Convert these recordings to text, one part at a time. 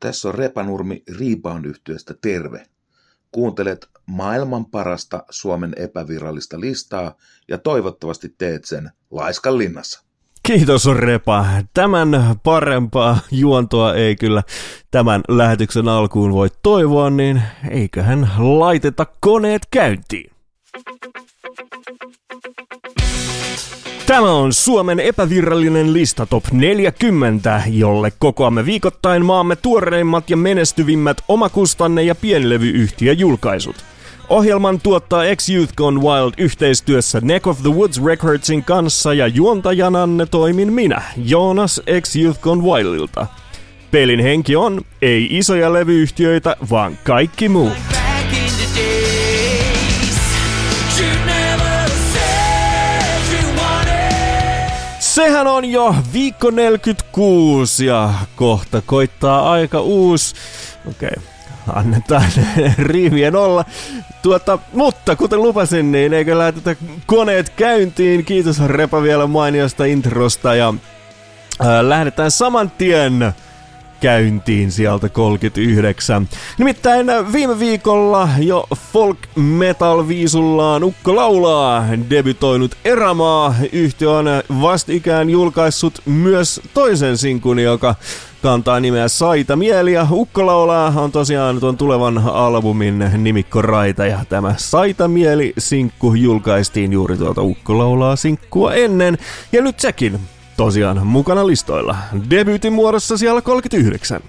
Tässä on Repanurmi rebound yhtiöstä terve. Kuuntelet maailman parasta Suomen epävirallista listaa ja toivottavasti teet sen Laiskan linnassa. Kiitos Repa. Tämän parempaa juontoa ei kyllä tämän lähetyksen alkuun voi toivoa, niin eiköhän laiteta koneet käyntiin. Tämä on Suomen epävirallinen lista Top 40, jolle kokoamme viikoittain maamme tuoreimmat ja menestyvimmät omakustanne- ja pienlevyyhtiöjulkaisut. Ohjelman tuottaa X-Youth Gone Wild yhteistyössä Neck of the Woods Recordsin kanssa ja juontajananne toimin minä, Joonas X-Youth Gone Wildilta. Pelin henki on, ei isoja levyyhtiöitä, vaan kaikki muu. Sehän on jo viikko 46 ja kohta koittaa aika uusi. Okei, okay, annetaan riivien olla. Tuota, mutta kuten lupasin, niin eikö lähetetä koneet käyntiin. Kiitos Repa vielä mainiosta introsta ja ää, lähdetään saman tien käyntiin sieltä 39. Nimittäin viime viikolla jo folk metal viisullaan Ukko Laulaa debytoinut Erämaa. Yhtiö on vastikään julkaissut myös toisen sinkun, joka kantaa nimeä Saita Mieli ja Ukko Laulaa on tosiaan tuon tulevan albumin nimikko Raita ja tämä Saita Mieli sinkku julkaistiin juuri tuota Ukko Laulaa sinkkua ennen ja nyt sekin tosiaan mukana listoilla. Debyytin muodossa siellä 39.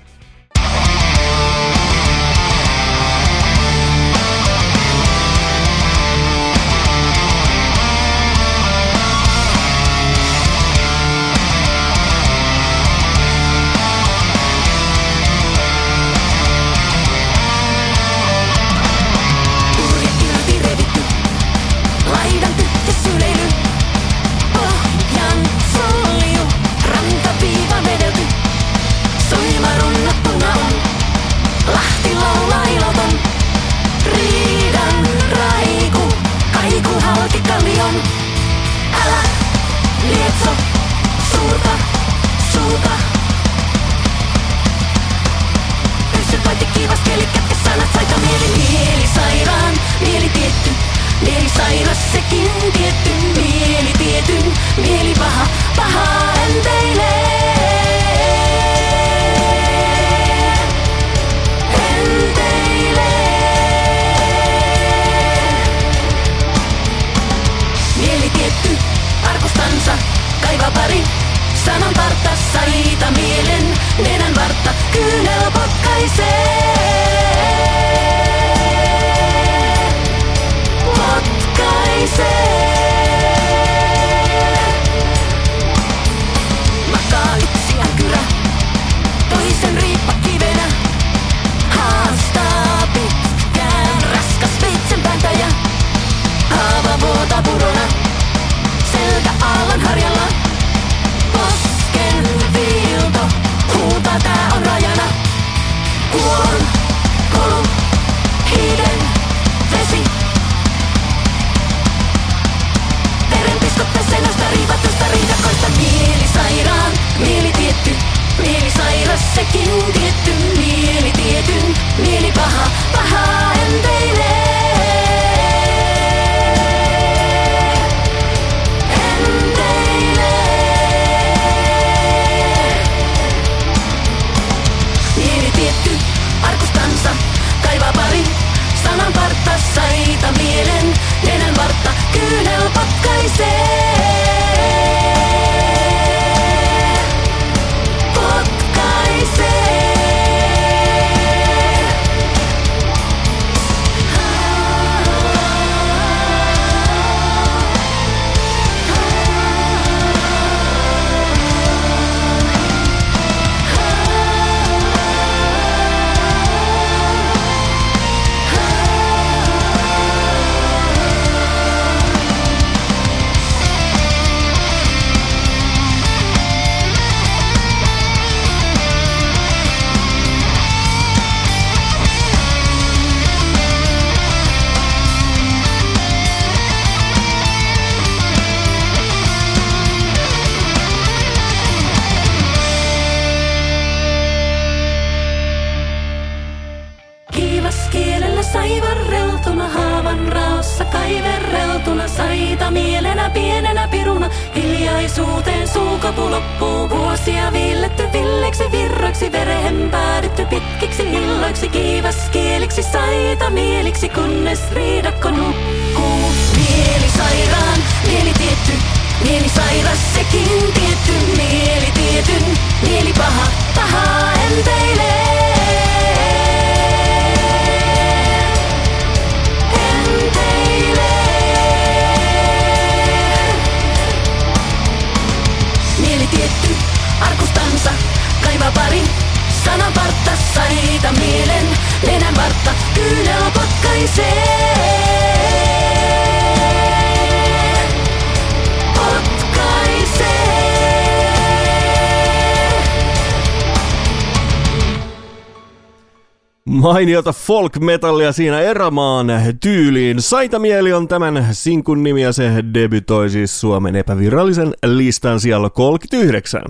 Mainiota folk-metallia siinä erämaan tyyliin. Saitamieli on tämän sinkun nimi ja se debytoi siis Suomen epävirallisen listan siellä 39.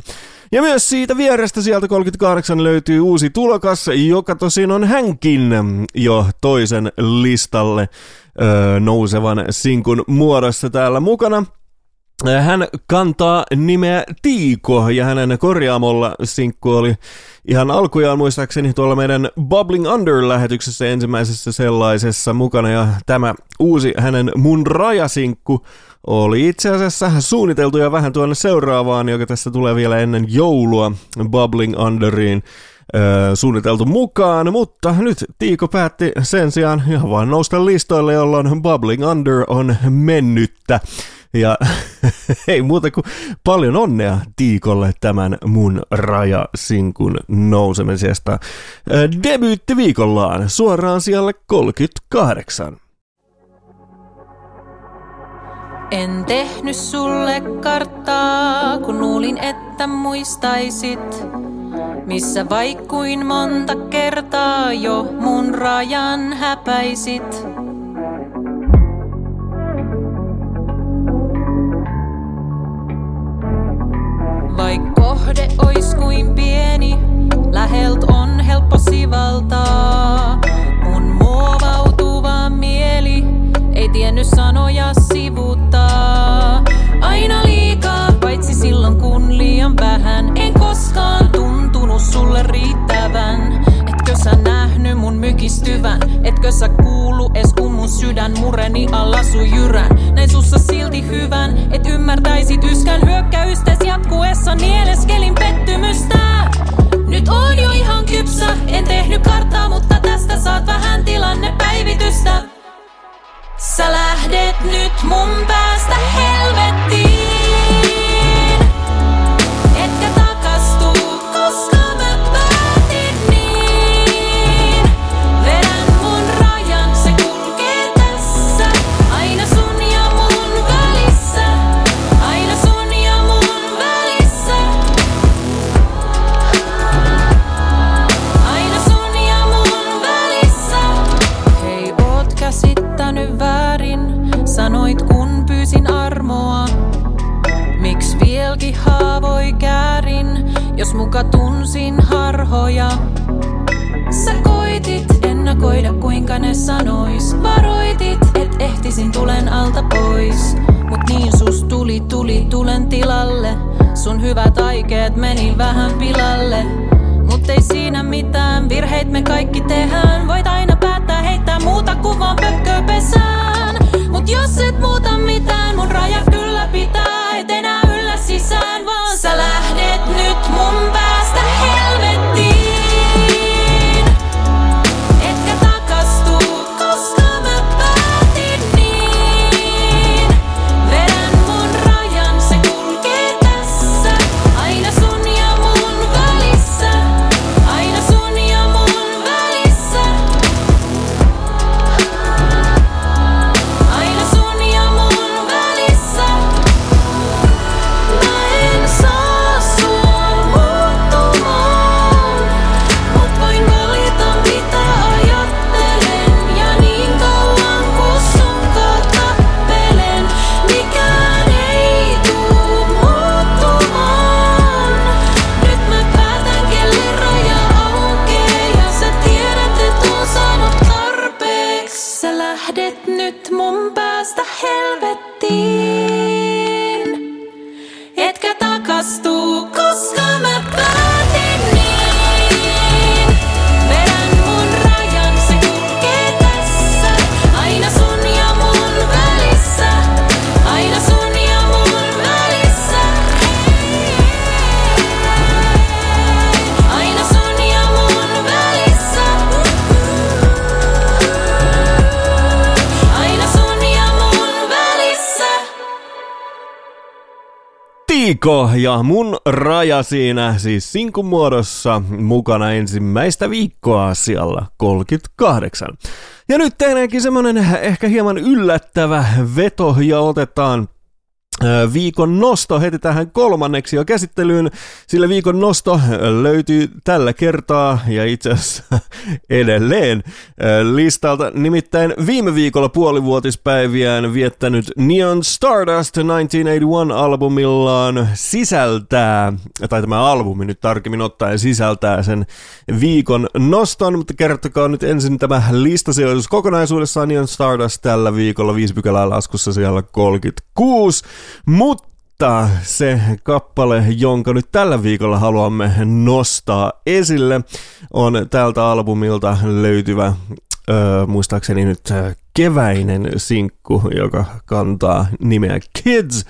Ja myös siitä vierestä sieltä 38 löytyy uusi tulokas, joka tosin on hänkin jo toisen listalle öö, nousevan sinkun muodossa täällä mukana. Hän kantaa nimeä Tiiko ja hänen korjaamolla sinkku oli ihan alkujaan muistaakseni tuolla meidän Bubbling Under-lähetyksessä ensimmäisessä sellaisessa mukana ja tämä uusi hänen mun rajasinkku oli itse asiassa suunniteltu jo vähän tuonne seuraavaan, joka tässä tulee vielä ennen joulua Bubbling Underiin suunniteltu mukaan, mutta nyt Tiiko päätti sen sijaan ihan vaan nousta listoille, jolloin Bubbling Under on mennyttä. Ja ei muuta kuin paljon onnea Tiikolle tämän mun rajasinkun nousemisesta. Debyytti viikollaan suoraan siellä 38. En tehnyt sulle karttaa, kun luulin, että muistaisit. Missä vaikkuin monta kertaa jo mun rajan häpäisit. Vaik kohde ois kuin pieni, lähelt on helppo sivaltaa. Mun muovautuva mieli ei tiennyt sanoja sivuttaa. Aina liikaa, paitsi silloin kun liian vähän. En koskaan tuntunut sulle riittävän. Mykistyvän? Etkö sä kuulu es kun mun sydän mureni alla sun jyrän? Näin sussa silti hyvän, et ymmärtäisit yskän hyökkäystes jatkuessa nieleskelin pettymystä. Nyt on jo ihan kypsä, en tehnyt karttaa, mutta tästä saat vähän tilanne päivitystä. Sä lähdet nyt mun päästä helvettiin. Muka tunsin harhoja. Sä koitit ennakoida kuinka ne sanois. Varoitit, et ehtisin tulen alta pois. Mut niin sus tuli, tuli tulen tilalle. Sun hyvät aikeet meni vähän pilalle. Mut ei siinä mitään, virheit me kaikki tehdään. Voit aina päättää heittää muuta kuin vaan pesään. Mut jos et muuta mitään, mun raja kyllä pitää. Et enää sisään, vaan sä lähdet nyt mun päästä Riiko ja mun raja siinä siis sinkun muodossa mukana ensimmäistä viikkoa siellä 38. Ja nyt tehdäänkin semmonen ehkä hieman yllättävä veto ja otetaan viikon nosto heti tähän kolmanneksi jo käsittelyyn, sillä viikon nosto löytyy tällä kertaa ja itse asiassa edelleen listalta. Nimittäin viime viikolla puolivuotispäiviään viettänyt Neon Stardust 1981-albumillaan sisältää, tai tämä albumi nyt tarkemmin ottaen sisältää sen viikon noston, mutta kertokaa nyt ensin tämä listasijoitus kokonaisuudessaan Neon Stardust tällä viikolla viisi pykälää laskussa siellä 36. Mutta se kappale, jonka nyt tällä viikolla haluamme nostaa esille, on tältä albumilta löytyvä, öö, muistaakseni nyt keväinen sinkku, joka kantaa nimeä Kids.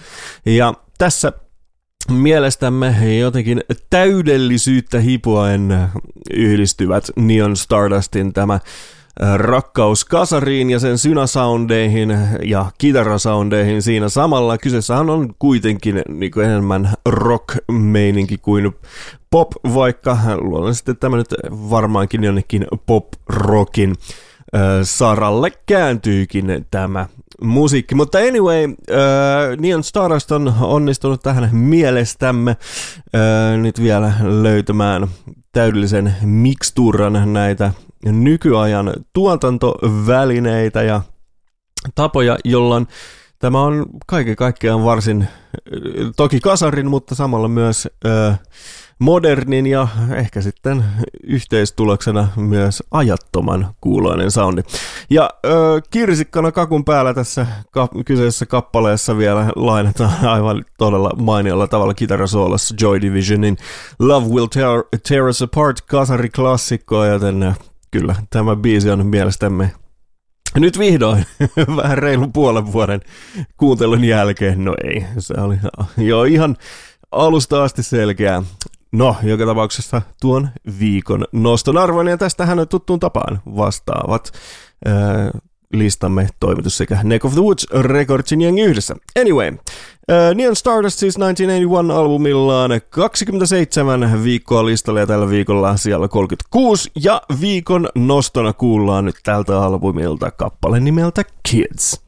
Ja tässä mielestämme jotenkin täydellisyyttä hipuen yhdistyvät Neon Stardustin tämä rakkaus kasariin ja sen synasoundeihin ja kitarasoundeihin siinä samalla. Kyseessähän on kuitenkin niin kuin enemmän rock-meininki kuin pop, vaikka luonnollisesti tämä nyt varmaankin jonnekin pop-rockin saralle kääntyykin tämä musiikki. Mutta anyway, äh, Neon Stardust on onnistunut tähän mielestämme äh, nyt vielä löytämään täydellisen miksturan näitä nykyajan tuotantovälineitä ja tapoja, jolloin tämä on kaiken kaikkiaan varsin, toki kasarin, mutta samalla myös modernin ja ehkä sitten yhteistuloksena myös ajattoman kuuloinen soundi. Ja ö, kirsikkana kakun päällä tässä ka- kyseisessä kappaleessa vielä lainataan aivan todella mainiolla tavalla kitarasoolossa Joy Divisionin Love Will Tear, tear Us Apart kasariklassikkoa, joten kyllä tämä biisi on mielestämme nyt vihdoin, vähän reilun puolen vuoden kuuntelun jälkeen, no ei, se oli jo ihan alusta asti selkeää. No, joka tapauksessa tuon viikon noston arvoinen ja tästähän tuttuun tapaan vastaavat listamme toimitus sekä Neck of the Woods Recordsin jengi yhdessä. Anyway, uh, Neon Stardust siis 1981-albumillaan 27 viikkoa listalle ja tällä viikolla siellä 36 ja viikon nostona kuullaan nyt tältä albumilta kappale nimeltä Kids.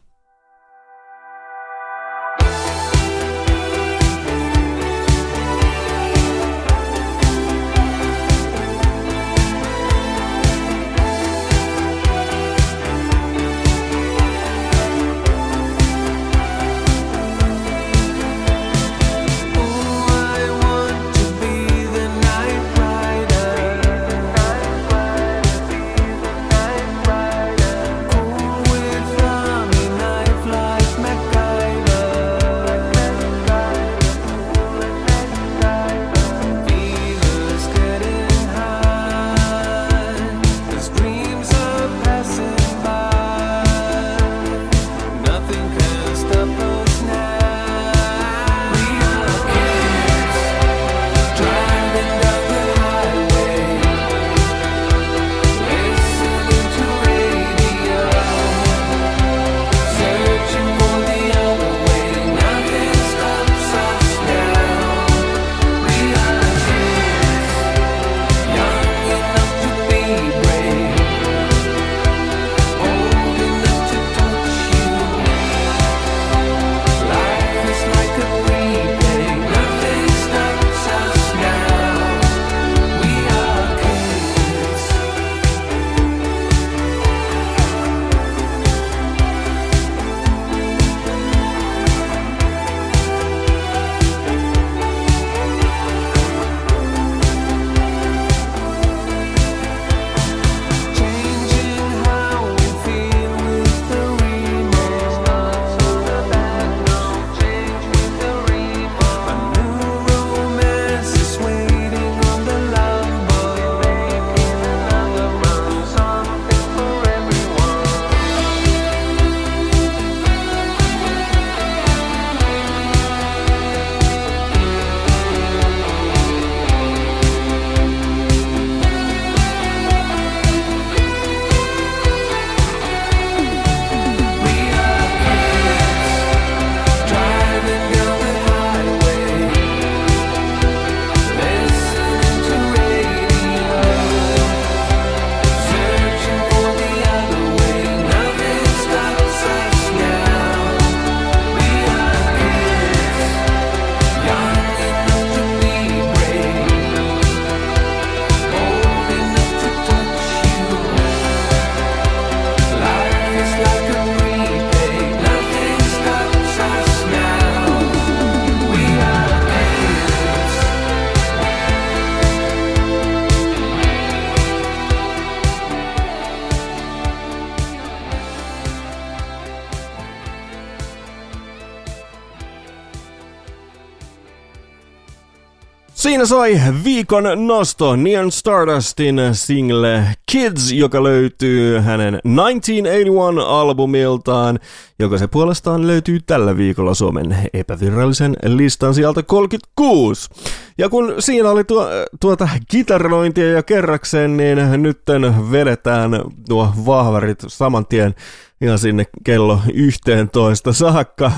Siinä soi viikon nosto Neon Stardustin single Kids, joka löytyy hänen 1981-albumiltaan, joka se puolestaan löytyy tällä viikolla Suomen epävirallisen listan sieltä 36. Ja kun siinä oli tuo, tuota kitarointia ja kerrakseen, niin nytten vedetään nuo vahvarit saman tien ihan sinne kello 11 saakka.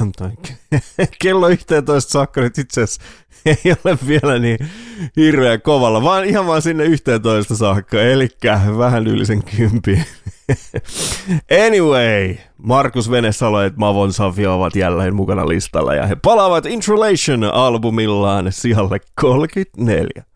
kello 11 saakka nyt itse asiassa ei ole vielä niin hirveän kovalla, vaan ihan vaan sinne 11 saakka, eli vähän yli kympi. anyway, Markus Venesalo ja Mavon Savio ovat jälleen mukana listalla ja he palaavat Introlation-albumillaan sijalle 34.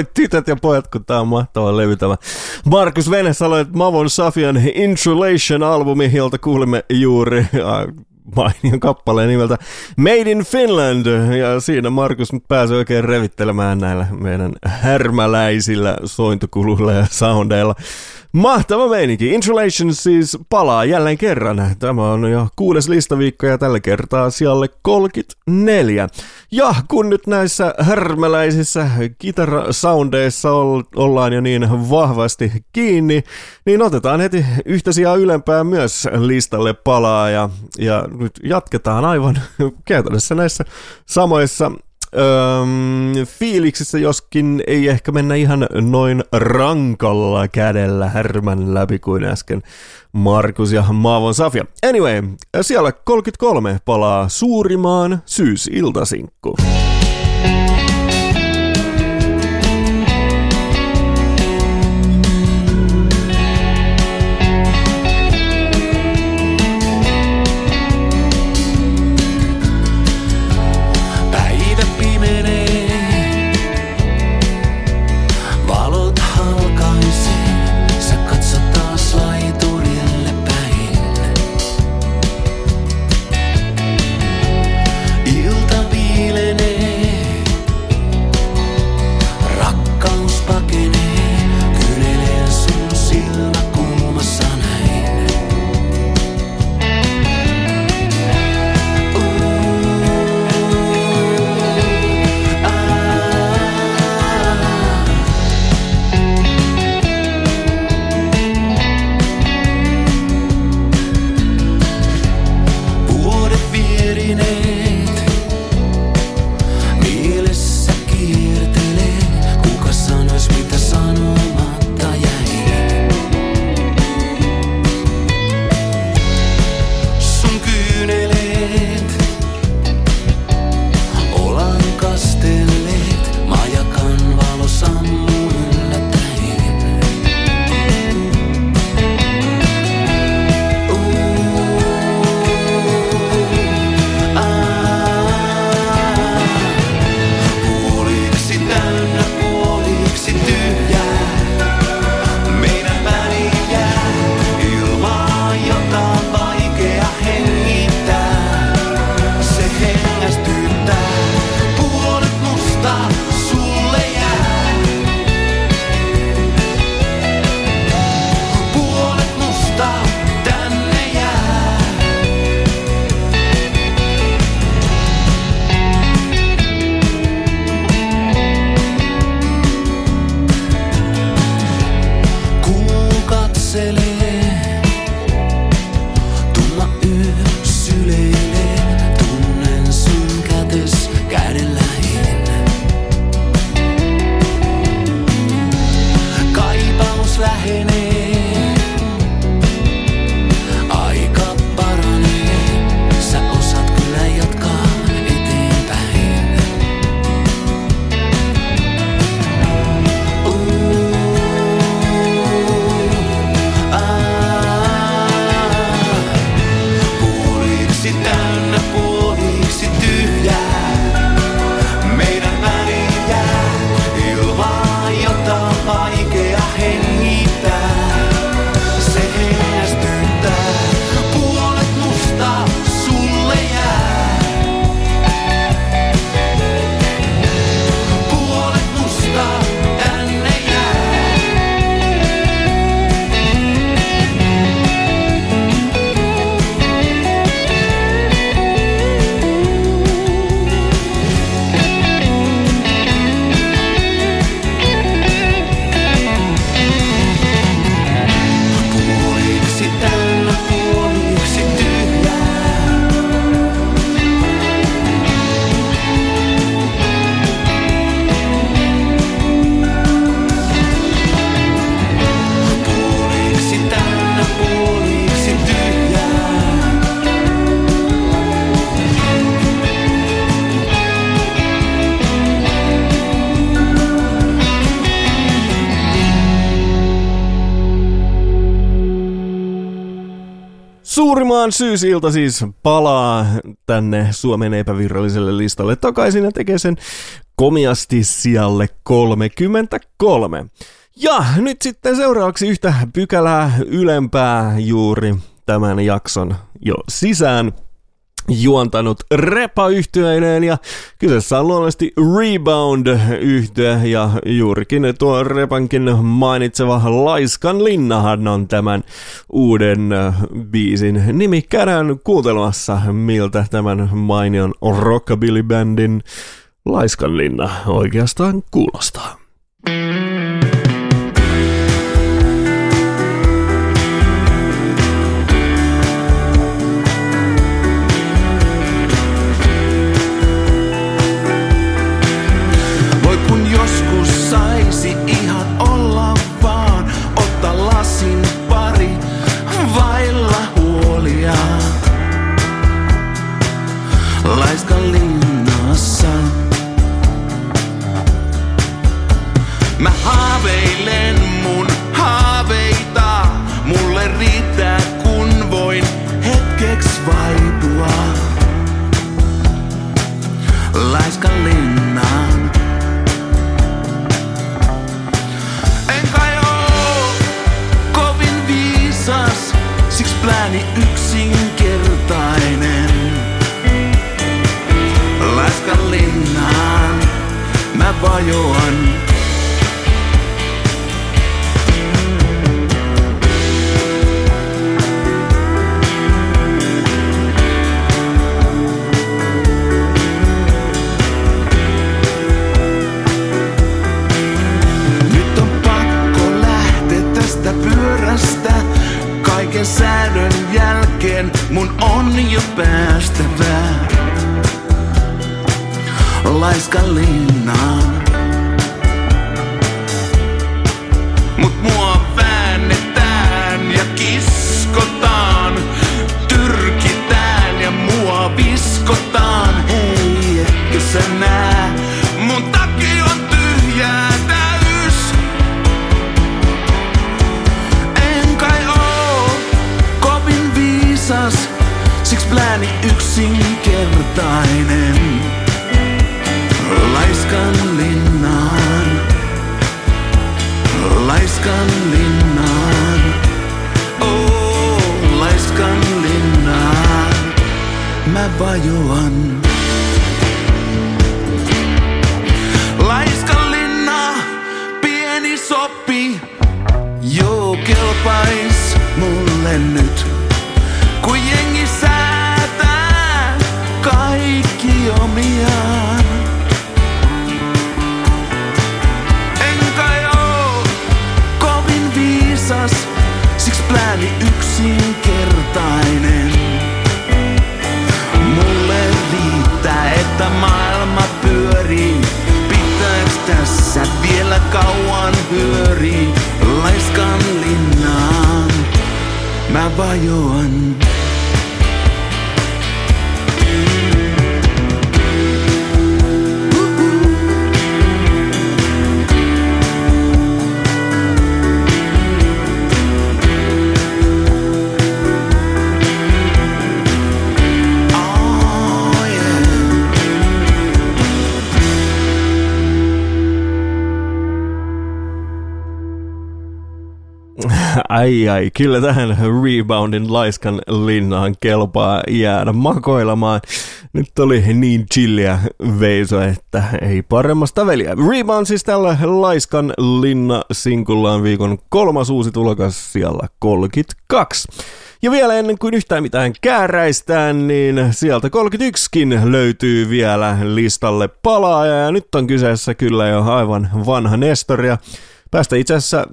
Voi tytöt ja pojat, kun tää on mahtava levy tämä. Markus Vene sanoi, että Mavon Safian Insulation-albumi, jolta kuulimme juuri mainion kappaleen nimeltä Made in Finland. Ja siinä Markus nyt pääsee oikein revittelemään näillä meidän härmäläisillä sointokuluilla ja soundeilla. Mahtava meininki. Insulation siis palaa jälleen kerran. Tämä on jo kuudes listaviikko ja tällä kertaa sijalle 34. Ja kun nyt näissä härmäläisissä kitarasoundeissa ollaan jo niin vahvasti kiinni, niin otetaan heti yhtä sijaa ylempää myös listalle palaa ja, ja nyt jatketaan aivan käytännössä näissä samoissa Öm, fiiliksissä joskin ei ehkä mennä ihan noin rankalla kädellä härmän läpi kuin äsken Markus ja Maavon Safia. Anyway, siellä 33 palaa suurimaan syysiltasinkku. Syysilta siis palaa tänne Suomen epäviralliselle listalle takaisin ja tekee sen komiasti sijalle 33. Ja nyt sitten seuraavaksi yhtä pykälää ylempää juuri tämän jakson jo sisään juontanut repa ja kyseessä on luonnollisesti rebound yhtyö ja juurikin tuo Repankin mainitseva Laiskan linnahan on tämän uuden äh, biisin nimi. Käydään kuuntelemassa, miltä tämän mainion rockabilly-bändin Laiskan linna oikeastaan kuulostaa. Ai ai, kyllä tähän reboundin laiskan linnaan kelpaa jäädä makoilemaan. Nyt oli niin chilliä veiso, että ei paremmasta veliä. Rebound siis tällä laiskan linna sinkullaan viikon kolmas uusi tulokas siellä 32. Ja vielä ennen kuin yhtään mitään kääräistään, niin sieltä 31kin löytyy vielä listalle palaaja. Ja nyt on kyseessä kyllä jo aivan vanha Nestoria. Päästä itse asiassa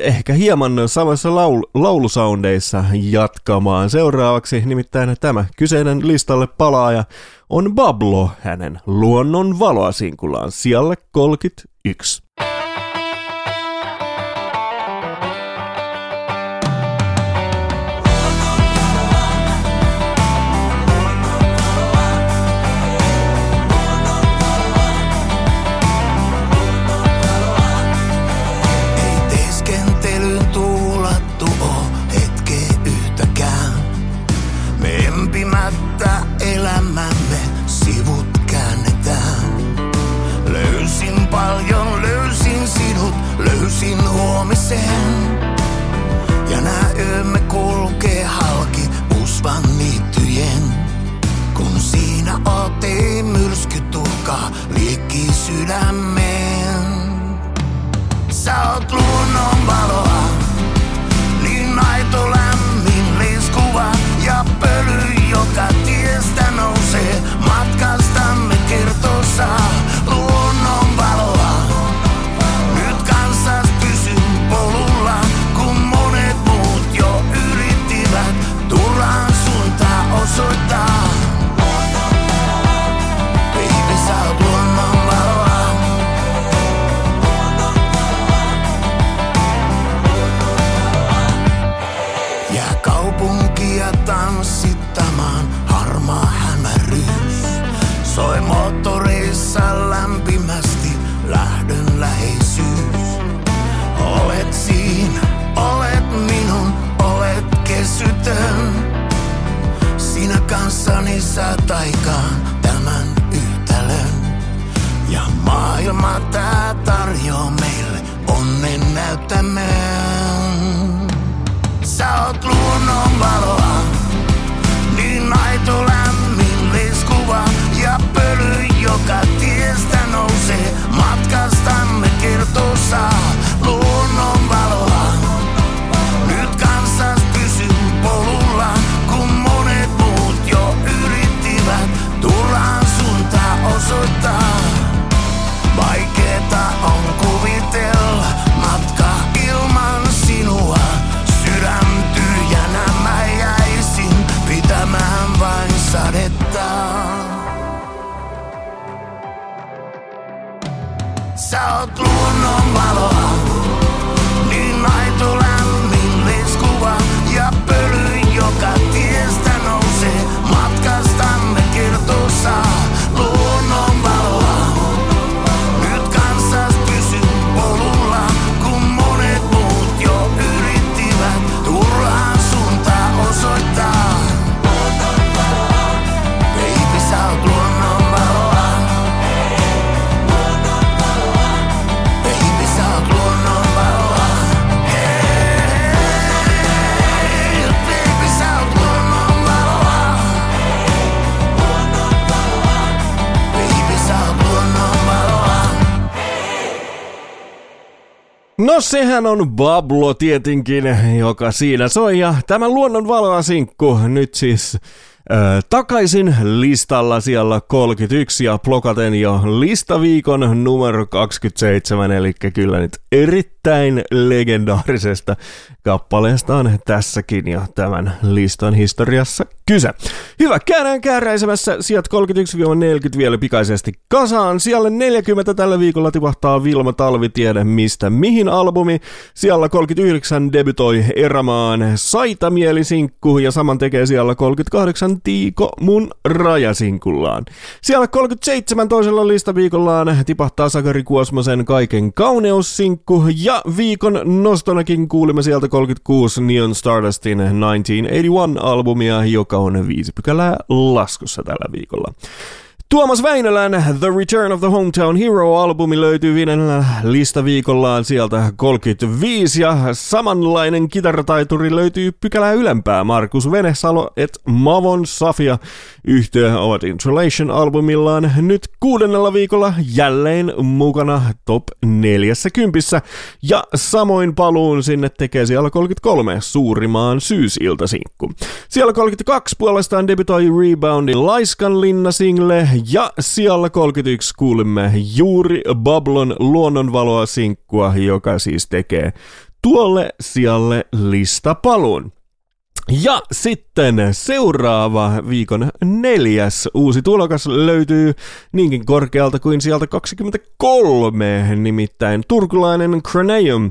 ehkä hieman samassa laul- laulusoundeissa jatkamaan. Seuraavaksi nimittäin tämä kyseinen listalle palaaja on Bablo hänen luonnon valoa sinkulaan sijalle 31. löysin huomisen. Ja nää yömme kulkee halki usvan niittyjen. Kun siinä ootei myrsky tuhkaa liekki sydämeen. Sä oot luonnon valoa, niin aito lämmin leiskuva ja pöly, joka tiestä nousee. Matkastamme kertosaa No sehän on Bablo tietenkin, joka siinä soi. Ja tämä luonnon sinkku nyt siis ö, takaisin listalla siellä 31 ja blokaten jo listaviikon numero 27. Eli kyllä nyt erittäin legendaarisesta kappaleesta on tässäkin jo tämän listan historiassa kyse. Hyvä, käydään kääräisemässä sijat 31-40 vielä pikaisesti kasaan. Siellä 40 tällä viikolla tipahtaa Vilma Talvitiede Mistä mihin albumi. Siellä 39 debytoi Eramaan Saitamielisinkku ja saman tekee siellä 38 Tiiko mun rajasinkullaan. Siellä 37 toisella listaviikollaan tipahtaa Sakari Kuosmosen Kaiken kauneussinkku ja viikon nostonakin kuulimme sieltä 36 Neon Stardustin 1981-albumia, joka on viisi pykälää laskussa tällä viikolla. Tuomas Väinölän The Return of the Hometown Hero-albumi löytyy viidennellä listaviikollaan sieltä 35 ja samanlainen kitarataituri löytyy pykälää ylempää. Markus Venesalo et Mavon Safia yhtyö ovat Insulation-albumillaan nyt kuudennella viikolla jälleen mukana top 40 ja samoin paluun sinne tekee siellä 33 suurimaan syysiltasinkku. Siellä 32 puolestaan debytoi Reboundin Laiskan linna-single ja siellä 31 kuulimme juuri Bablon luonnonvaloa sinkkua, joka siis tekee tuolle sijalle listapaluun. Ja sitten seuraava viikon neljäs uusi tulokas löytyy niinkin korkealta kuin sieltä 23, nimittäin turkulainen Craneum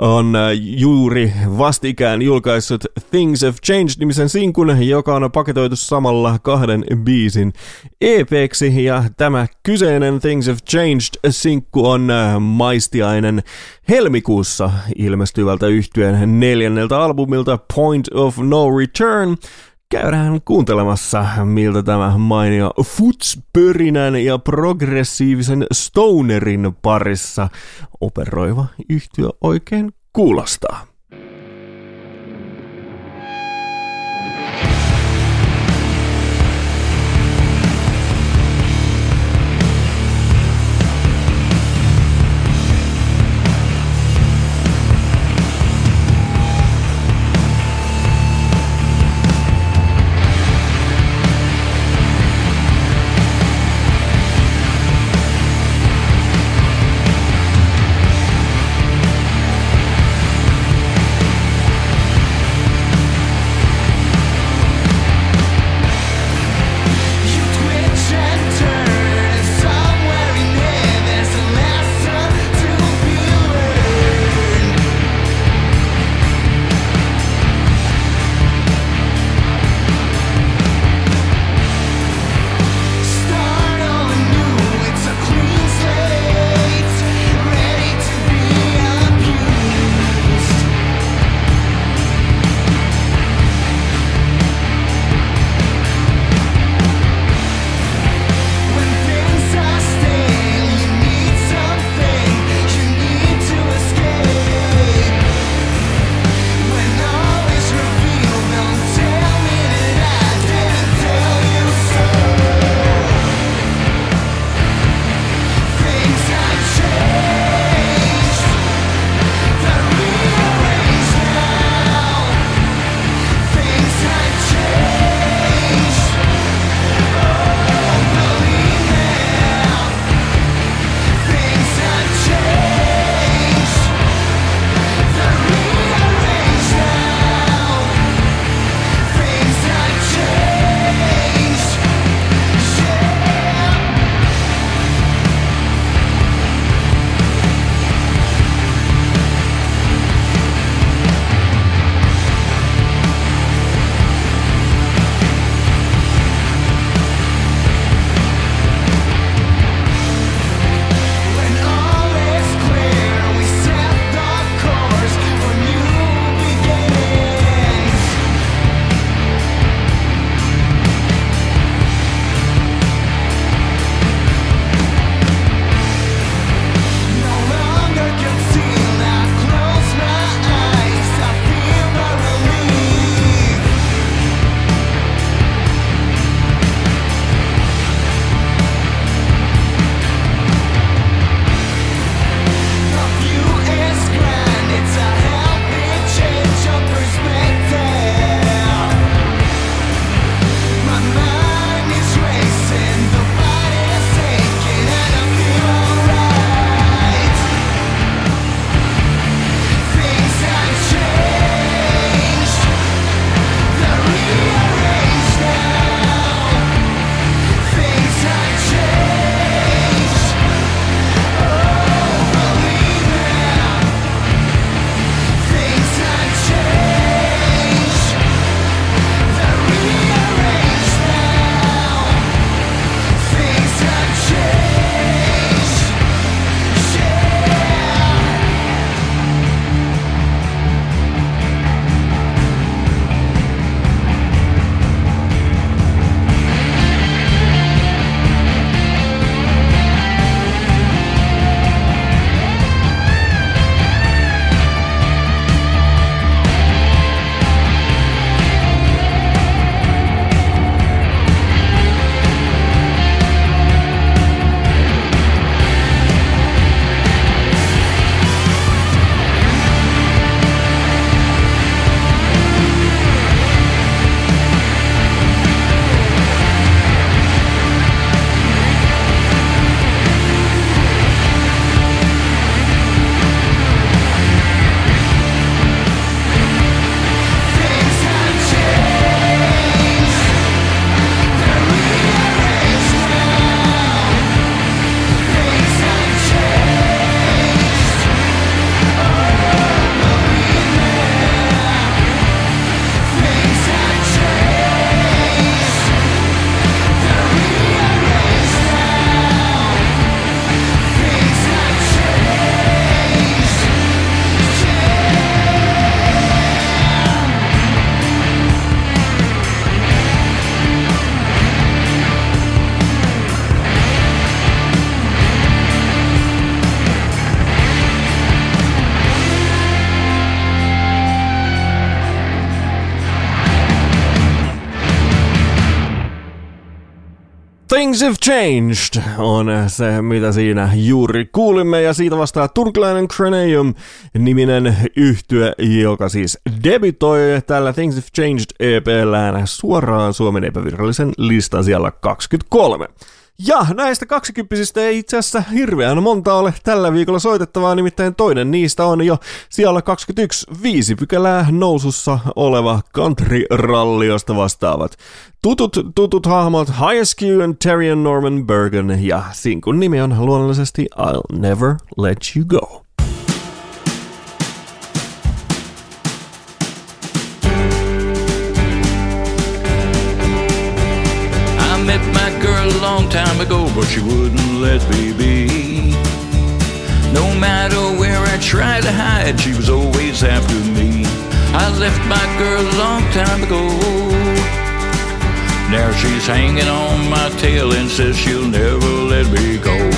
on äh, juuri vastikään julkaissut Things Have Changed-nimisen sinkun, joka on paketoitu samalla kahden biisin EPksi, ja tämä kyseinen Things Have Changed-sinkku on äh, maistiainen helmikuussa ilmestyvältä yhtyeen neljänneltä albumilta Point of No Return, käydään kuuntelemassa, miltä tämä mainio futspörinän ja progressiivisen stonerin parissa operoiva yhtiö oikein kuulostaa. Things have changed on se, mitä siinä juuri kuulimme, ja siitä vastaa turkilainen Cranium niminen yhtye, joka siis debitoi tällä Things have changed EPllään suoraan Suomen epävirallisen listan siellä 23. Ja näistä kaksikymppisistä ei itse asiassa hirveän monta ole tällä viikolla soitettavaa, nimittäin toinen niistä on jo siellä 21 viisi pykälää nousussa oleva country-ralliosta vastaavat. Tutut, tutut hahmot HSQ and Terry and Norman Bergen ja sinkun nimi on luonnollisesti I'll Never Let You Go. Met my girl a long time ago, but she wouldn't let me be. No matter where I tried to hide, she was always after me. I left my girl a long time ago. Now she's hanging on my tail and says she'll never let me go.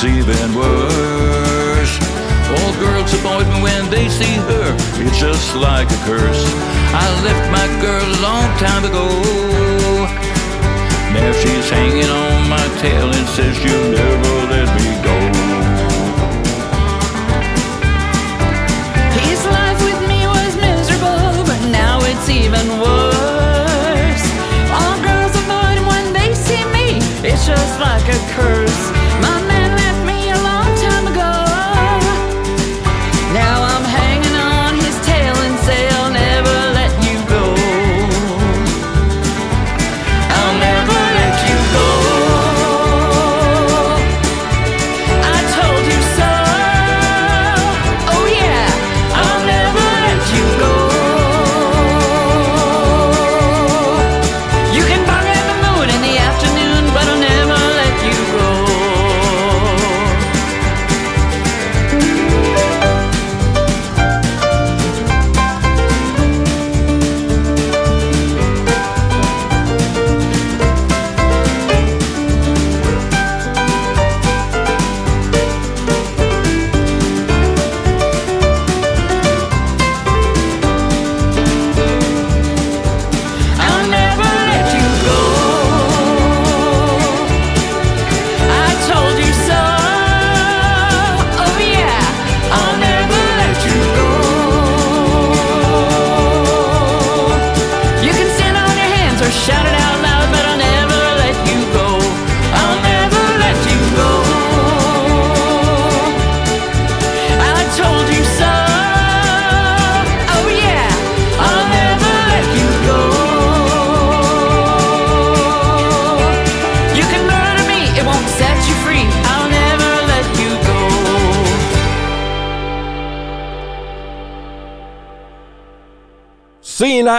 It's even worse. All girls avoid me when they see her, it's just like a curse. I left my girl a long time ago. Now she's hanging on my tail and says she'll never let me go. His life with me was miserable, but now it's even worse. All girls avoid him when they see me, it's just like a curse.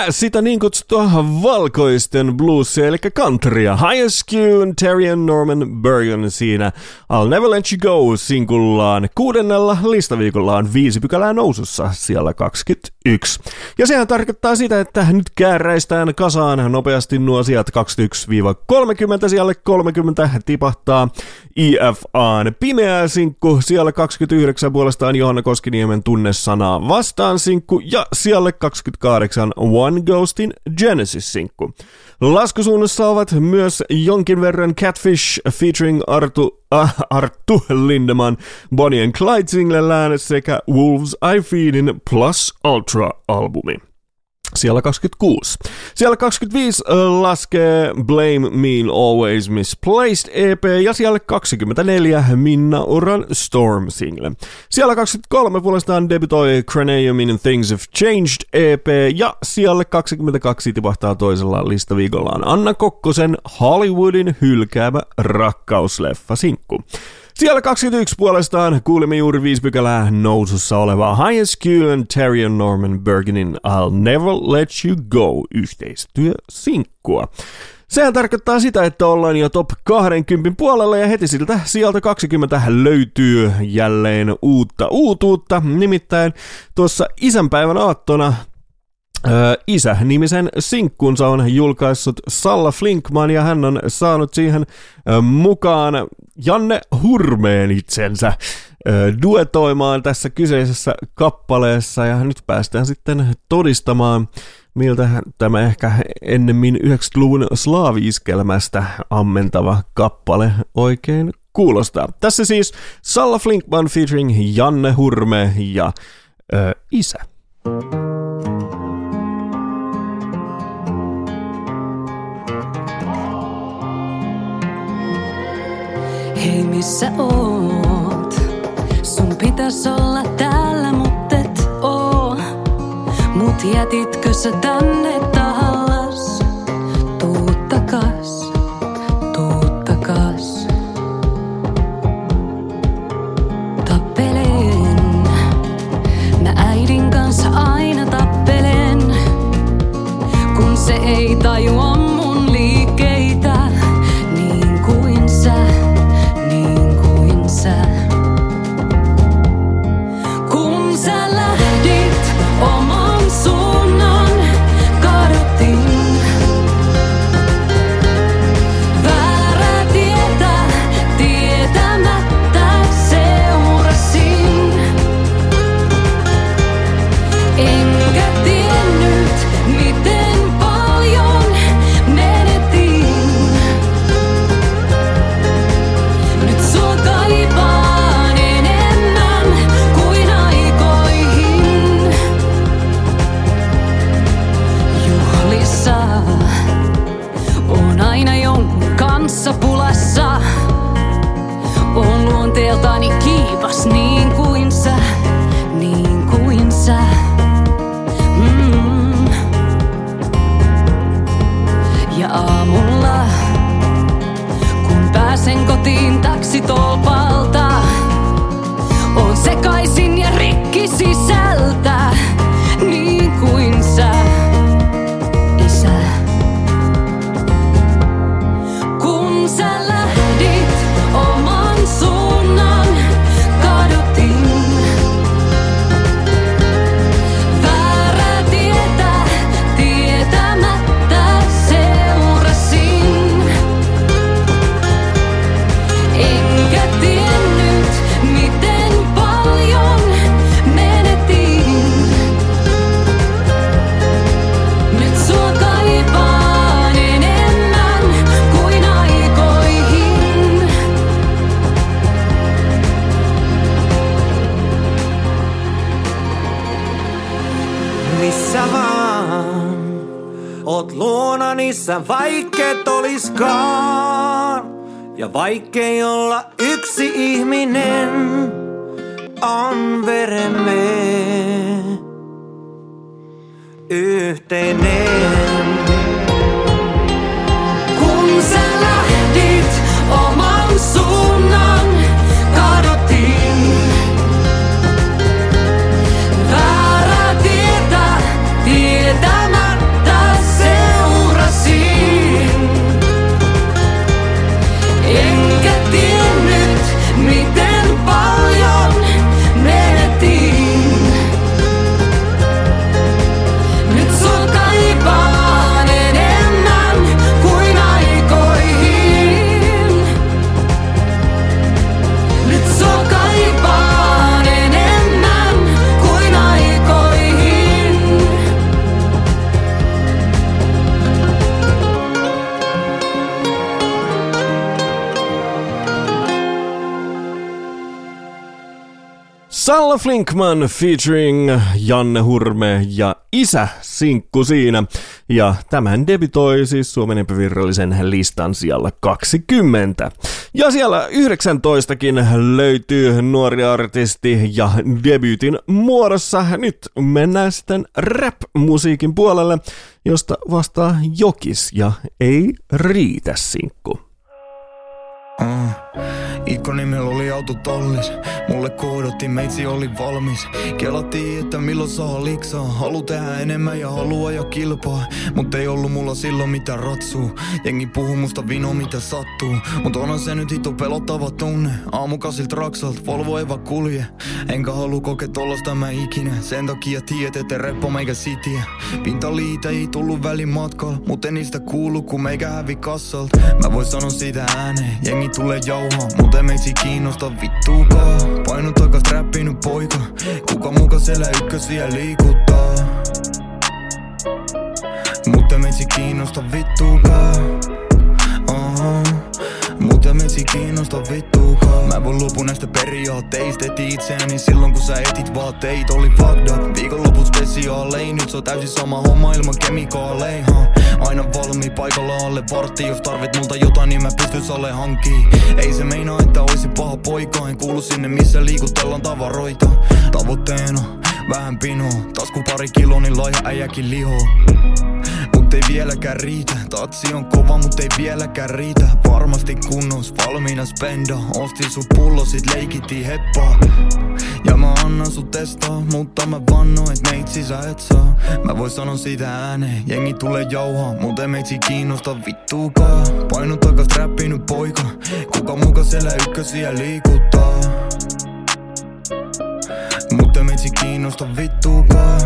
Sitä niin kutsuttua valkoisten bluesia, eli countrya. HSQ, Terry and Norman Bergen siinä I'll Never Let You Go sinkullaan kuudennella listaviikollaan viisi pykälää nousussa siellä 21. Ja sehän tarkoittaa sitä, että nyt kääräistään kasaan nopeasti nuo sijat 21-30 siellä 30 tipahtaa IFAn pimeä sinkku, siellä 29 puolestaan Johanna Koskiniemen tunnesanaa vastaan sinkku ja siellä 28 One Ghostin Genesis-sinkku. Laskusuunnassa ovat myös jonkin verran Catfish featuring Artu, äh, Arttu Lindeman Bonnie and Clyde singlellään sekä Wolves I Feedin Plus Ultra-albumi. Siellä 26. Siellä 25 äh, laskee Blame Me Always Misplaced EP ja siellä 24 Minna Uran Storm single. Siellä 23 puolestaan debutoi Craniumin Things Have Changed EP ja siellä 22 tipahtaa toisella listaviikollaan Anna Kokkosen Hollywoodin hylkäävä rakkausleffa sinkku. Siellä 21 puolestaan kuulimme juuri viisi pykälää nousussa olevaa High School Terry and Norman Bergenin I'll Never Let You Go yhteistyösinkkua. Sehän tarkoittaa sitä, että ollaan jo top 20 puolella ja heti siltä sieltä 20 löytyy jälleen uutta uutuutta. Nimittäin tuossa isänpäivän aattona Öö, Isä-nimisen sinkkunsa on julkaissut Salla Flinkman ja hän on saanut siihen mukaan Janne Hurmeen itsensä duetoimaan tässä kyseisessä kappaleessa ja nyt päästään sitten todistamaan, miltä tämä ehkä ennemmin 90-luvun slaaviiskelmästä ammentava kappale oikein kuulostaa. Tässä siis Salla Flinkman featuring Janne Hurme ja ö, Isä. Hei missä oot? Sun pitäis olla täällä, mut et oo. Mut jätitkö sä tänne tahallas? Tuu takas, tuu takas. Tappelen, mä äidin kanssa aina tappelen. Kun se ei tajua Flinkman featuring Janne Hurme ja isä sinkku siinä. Ja tämän debitoi siis Suomen epävirallisen listan siellä 20. Ja siellä 19kin löytyy nuori artisti ja debutin muodossa. Nyt mennään sitten rap-musiikin puolelle, josta vastaa Jokis ja ei riitä sinkku. Ikkonimellä oli auto tallis. Mulle koodotti, meitsi oli valmis. Kelattiin, että milloin saa liksaa. Halu tehdä enemmän ja halua ja kilpaa. Mut ei ollut mulla silloin mitään ratsuu Jengi puhu musta vino mitä sattuu. Mut onhan se nyt hito pelottava tunne. Aamukasilta raksalt, Volvo ei vaan kulje. Enkä halu kokea tollasta mä ikinä. Sen takia tiedät, että reppo meikä sitiä. Pintaliitä ei tullut välin matkalla Mut en niistä kuulu, kun meikä hävi kassalt Mä voin sanoa siitä ääneen. Jengi tulee jauhaa, mut ei meitsi kiinnosta vittuukaan Painu takas räppinyt poika. Kuka muka siellä ykkösiä liikuttaa? Mut ei meitsi kiinnosta vittuukaan uh-huh. Mut ei meitsi kiinnosta vittuukaan Mä voin luopua näistä periaatteista Eti itseäni. Silloin kun sä etit vaatteet Oli fucked up. Viikonloput spesiaalein Nyt se on täysin sama homma ilman kemikaaleja. huh? Aina valmi paikalla alle vartti. Jos tarvit multa jotain niin mä pystyn salle hankkii Ei se meinaa että oisin paha poika. En kuulu sinne missä liikutellaan tavaroita. Tavoitteena vähän pinoa. Tasku pari kilo niin laiha äijäkin liho. Mut ei vieläkään riitä. Tatsi on kova mut ei vieläkään riitä. Varmasti kunnos valmiina spenda. Ostin sut pullo sit leikittiin heppaa Ja mä annan sut testaa Mutta mä vanno et meitsi sä et saa. Mä voin sanoa siitä ääneen Jengi tulee jauhaa Mut ei meitsi kiinnosta vittuukaan Painu takas räppinyt poika Kuka muka siellä ykkösiä liikuttaa. Mut ei meitsi kiinnosta vittuukaan.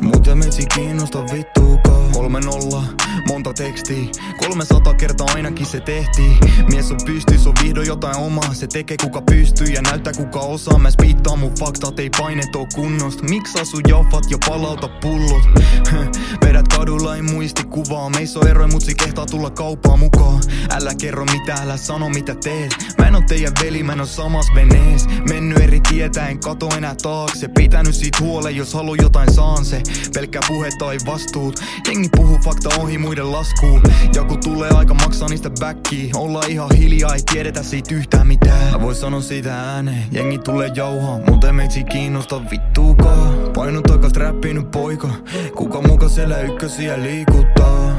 Mut ei meitsi kiinnosta vittuukaan Kolme nolla, monta tekstiä. 300 kertaa ainakin se tehtiin Mies on pystys, on vihdoin jotain omaa. Se tekee kuka pystyy ja näyttää kuka osaa. Mä spiittaan mun faktat, ei painet oo kunnosta Miksi asu jaffat ja palauta pullot? Vedät kadulla, ei muistikuvaa Meissä on eroja, mut si kehtaa tulla kauppaan mukaan. Älä kerro mitä, älä sano mitä teet. Mä en oo teidän veli, mä en oo samas venees. Mennyt eri tietä, en kato enää taakse. Pitänyt siitä huolen, jos halu jotain saan se. Pelkkää puhetta ei vastuut. Jengi puhuu fakta ohi muiden laskuun Ja kun tulee aika maksaa niistä backia Olla ihan hiljaa, ei tiedetä siitä yhtään mitään. Mä voin sanoa siitä ääneen Jengi tulee jauhaa, mut ei meitsi kiinnosta vittuukaan Painu takas räppinyt poika. Kuka muka siellä ykkösiä liikuttaa?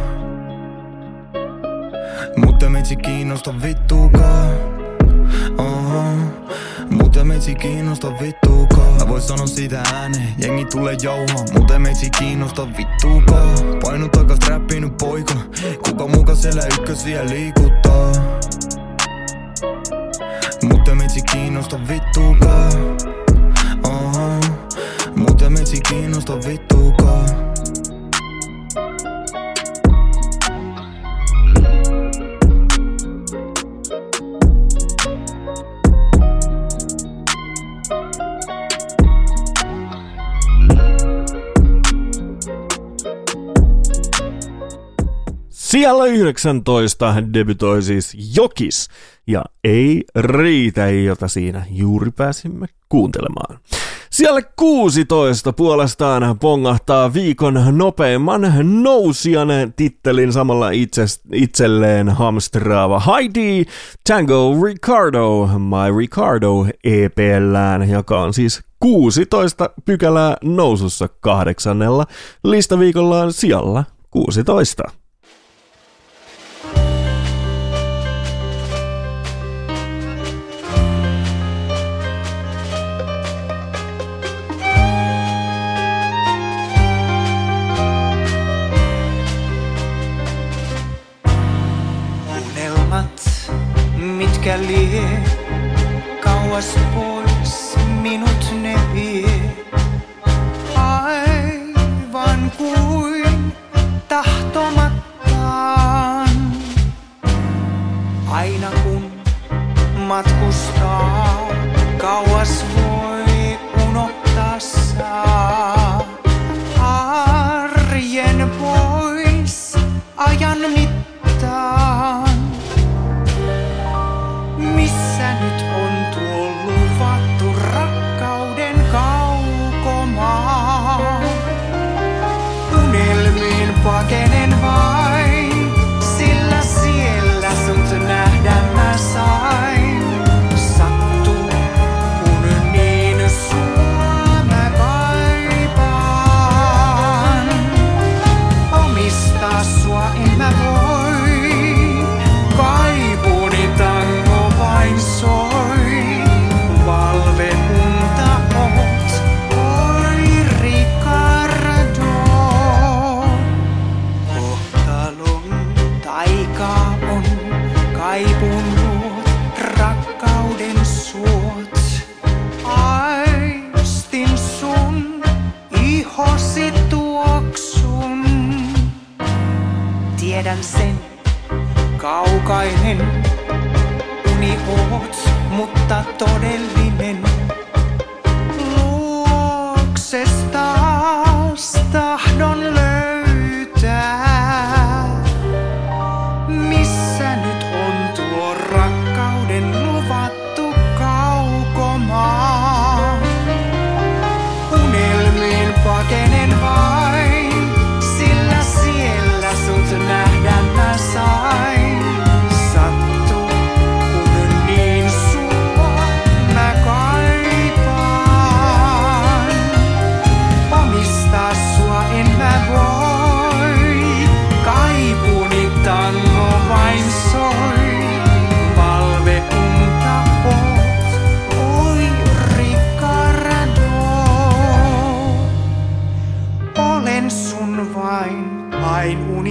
Mut ei meitsi kiinnosta vittuukaan uh-huh. Mut ei meitsi kiinnosta vittuukaan Mä voin sanoa siitä ääneen Jengi tulee jauhaa. Mut ei meitsi kiinnosta vittuukaan Painu takas räppinyt poika. Kuka muka siellä ykkösiä liikuttaa? Mut ei meitsi kiinnosta vittuukaan uh-huh. Mut ei meitsi kiinnosta vittuukaan Siellä 19 debutoi siis Jokis ja ei riitä, jota siinä juuri pääsimme kuuntelemaan. Siellä 16 puolestaan pongahtaa viikon nopeimman nousijan tittelin samalla itse, itselleen hamstraava Heidi Tango Ricardo My Ricardo EPllään, joka on siis 16 pykälää nousussa kahdeksannella listaviikollaan siellä 16. mikä lie. Kauas pois minut ne vie. Aivan kuin tahtomattaan. Aina kun matkustaa kauas pois. Tiedän sen, kaukainen uni oot, mutta todellinen.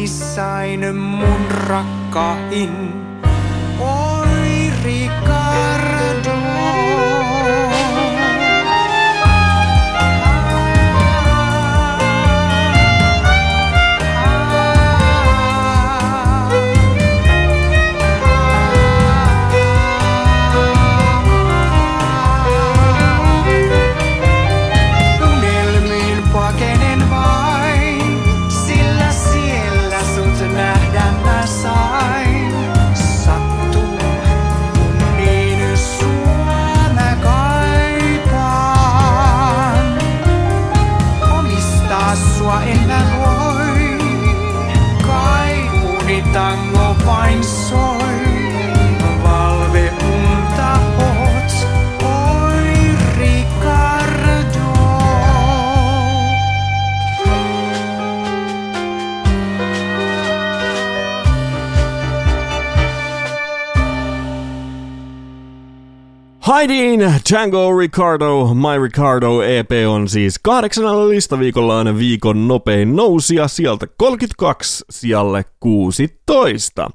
Vain unissain mun rakkain. Django Ricardo, My Ricardo EP on siis kahdeksannella listaviikollaan viikon nopein nousija sieltä 32 sijalle 16.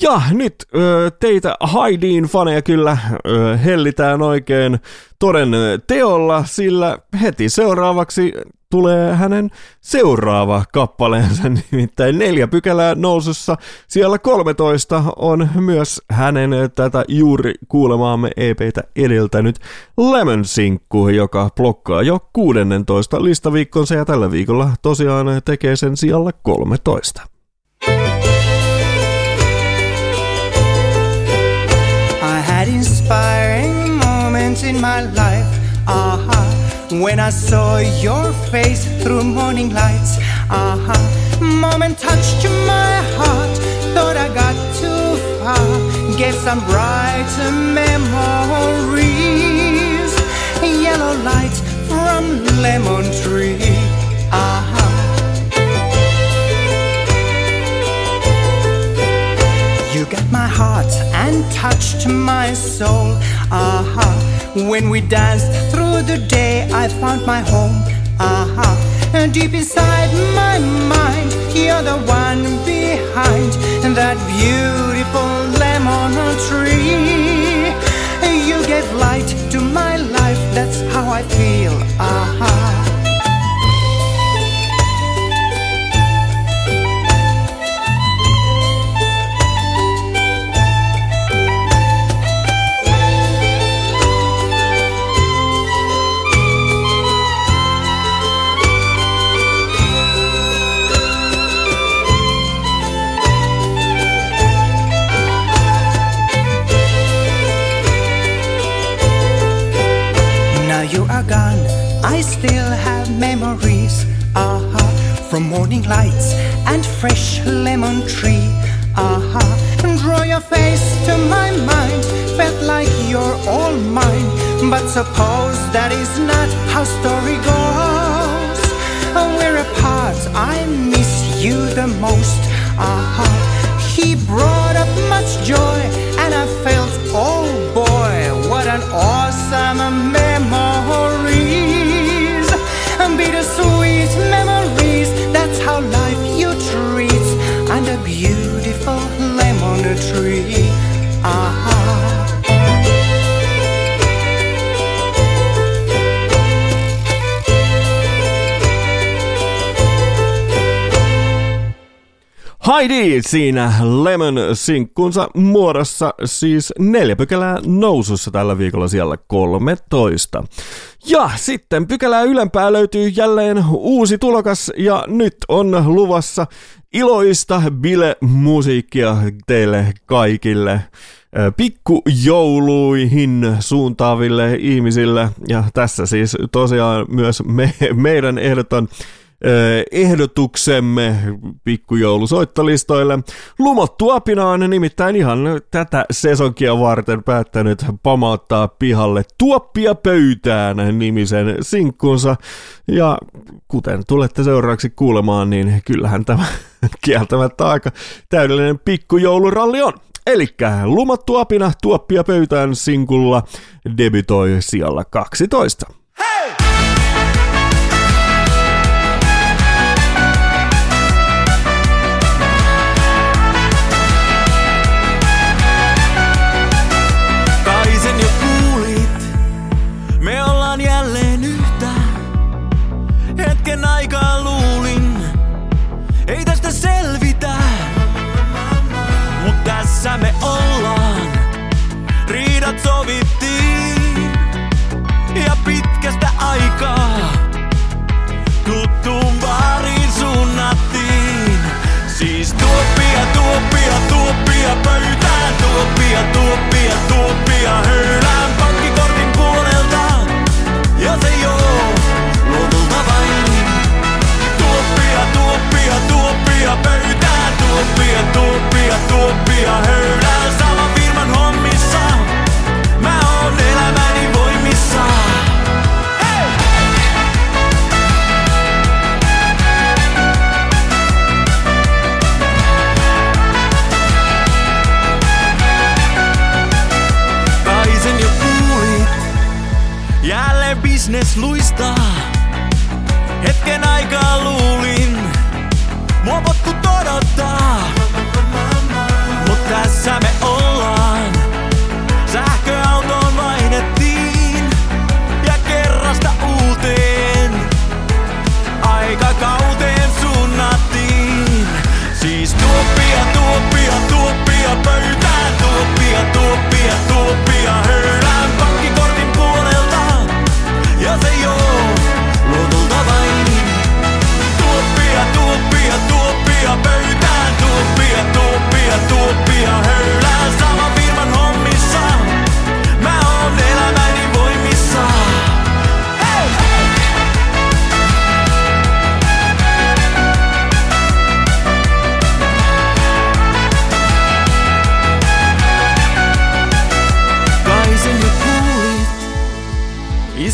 Ja nyt ö, teitä Haidin faneja kyllä ö, hellitään oikein toden teolla, sillä heti seuraavaksi tulee hänen seuraava kappaleensa, nimittäin neljä pykälää nousussa. Siellä 13 on myös hänen tätä juuri kuulemaamme EPtä edeltänyt Lemon Sinkku, joka blokkaa jo 16 listaviikkonsa ja tällä viikolla tosiaan tekee sen sijalla 13. I had inspiring moments in my life. Aha. When I saw your face through morning lights. Aha. Moment touched my heart. Thought I got too far. Gave some bright memories. Yellow light from lemon tree. Aha. You got my heart and touched my soul. Aha. When we danced through the day, I found my home. Aha. And deep inside my mind, you're the one behind that beautiful lemon tree. You gave light to my life, that's how I feel. Aha. Morning lights and fresh lemon tree. Aha, and draw your face to my mind. Felt like you're all mine, but suppose that is not how story goes. We're apart, I miss you the most. Aha, he brought up much joy, and I felt, oh boy, what an awesome memories. Heidi siinä Lemon-sinkkunsa muodossa siis neljä pykälää nousussa tällä viikolla siellä 13. Ja sitten pykälää ylempää löytyy jälleen uusi tulokas ja nyt on luvassa iloista bile-musiikkia teille kaikille pikkujouluihin suuntaaville ihmisille. Ja tässä siis tosiaan myös me, meidän ehdoton ehdotuksemme pikkujoulusoittolistoille. Lumottu apina on nimittäin ihan tätä sesonkia varten päättänyt pamauttaa pihalle tuoppia pöytään nimisen sinkkunsa. Ja kuten tulette seuraavaksi kuulemaan, niin kyllähän tämä kieltämättä aika täydellinen pikkujouluralli on. Eli lumattu apina tuoppia pöytään sinkulla debytoi sijalla 12. Kai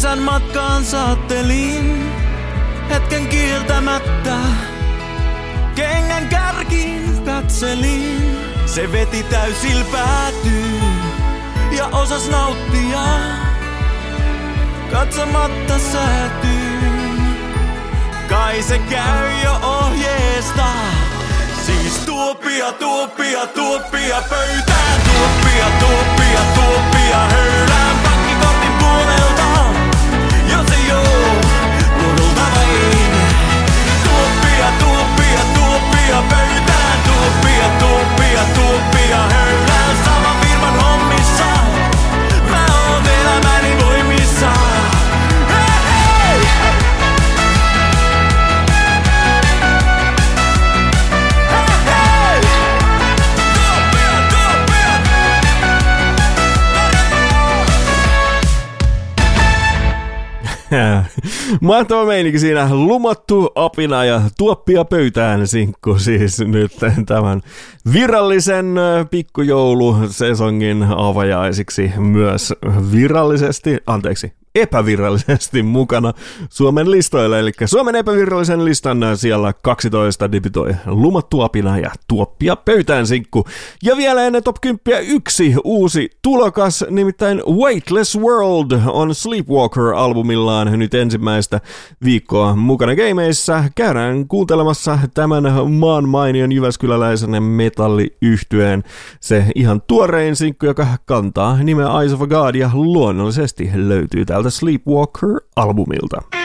isän matkaan saattelin, hetken kieltämättä. Kengän kärkiin katselin, se veti täysil päätyyn ja osas nauttia katsomatta säätyyn. Kai se käy jo ohjeesta. Siis tuoppia, tuoppia, tuoppia pöytään. Tuoppia, tuoppia, tuoppia höylään tuoppia, Mahtava meininki siinä. Lumattu apina ja tuoppia pöytään sinkku siis nyt tämän virallisen pikkujoulusesongin avajaisiksi myös virallisesti, anteeksi, epävirallisesti mukana Suomen listoilla. Eli Suomen epävirallisen listan siellä 12 debitoi Lumattu apina ja tuoppia pöytään sinkku. Ja vielä ennen top 10 yksi uusi tulokas, nimittäin Weightless World on Sleepwalker-albumillaan nyt ensimmäistä viikkoa mukana gameissa. Käydään kuuntelemassa tämän maan mainion Jyväskyläläisen metalliyhtyeen se ihan tuorein sinkku, joka kantaa nimeä Eyes of a God ja luonnollisesti löytyy täältä Sleepwalker-albumilta.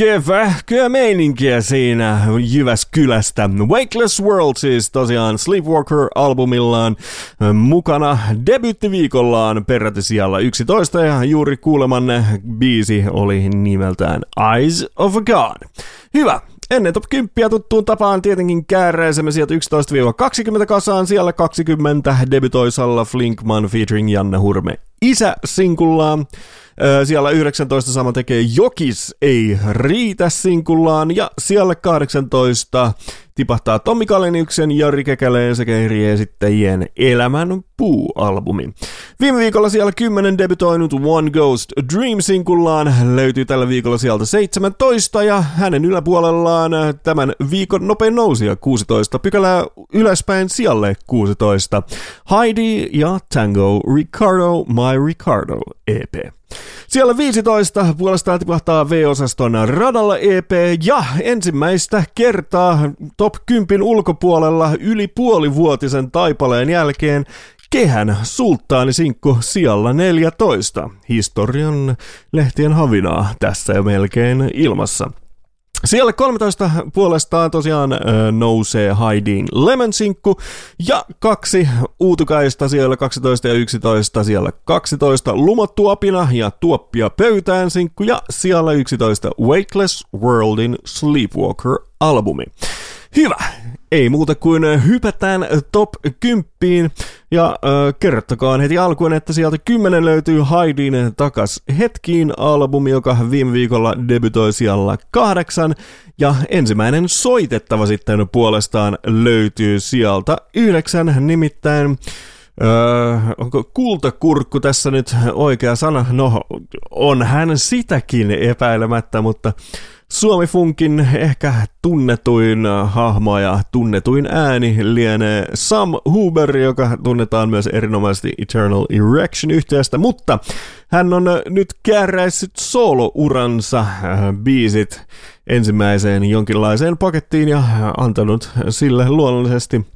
Jykevähköä meininkiä siinä Jyväskylästä. Wakeless World siis tosiaan Sleepwalker-albumillaan mukana debyyttiviikollaan peräti siellä 11 ja juuri kuulemanne biisi oli nimeltään Eyes of a God. Hyvä, Ennen top 10 tuttuun tapaan tietenkin kääräisemme sieltä 11-20 kasaan. Siellä 20 debytoisalla Flinkman featuring Janne Hurme isä sinkullaan. Siellä 19 sama tekee Jokis ei riitä sinkullaan ja siellä 18 tipahtaa Tommi Kaleniuksen, Jari Kekäleen sekä eri esittäjien Elämän puu-albumi. Viime viikolla siellä 10 debytoinut One Ghost Dream sinkullaan löytyy tällä viikolla sieltä 17 ja hänen yläpuolellaan tämän viikon nopein nousija 16 pykälää ylöspäin sijalle 16. Heidi ja Tango Ricardo My Ricardo EP. Siellä 15 puolestaan tipahtaa V-osaston radalla EP ja ensimmäistä kertaa top 10 ulkopuolella yli puolivuotisen taipaleen jälkeen Kehän sulttaani sinkku sijalla 14. Historian lehtien havinaa tässä jo melkein ilmassa. Siellä 13 puolestaan tosiaan ö, nousee Haidin Lemon-sinkku ja kaksi uutukaista siellä 12 ja 11 siellä 12 Lumottuapina ja Tuoppia pöytään sinkku ja siellä 11 Wakeless Worldin Sleepwalker-albumi. Hyvä, ei muuta kuin hypätään top 10 ja äh, kertokaan heti alkuun, että sieltä 10 löytyy Haidin takas hetkiin albumi, joka viime viikolla debytoi siellä kahdeksan. Ja ensimmäinen soitettava sitten puolestaan löytyy sieltä yhdeksän, nimittäin Öö, onko kultakurkku tässä nyt oikea sana? No, on hän sitäkin epäilemättä, mutta Suomi Funkin ehkä tunnetuin hahmo ja tunnetuin ääni lienee Sam Huber, joka tunnetaan myös erinomaisesti Eternal Erection yhteystä, mutta hän on nyt kääräissyt solo-uransa äh, biisit ensimmäiseen jonkinlaiseen pakettiin ja antanut sille luonnollisesti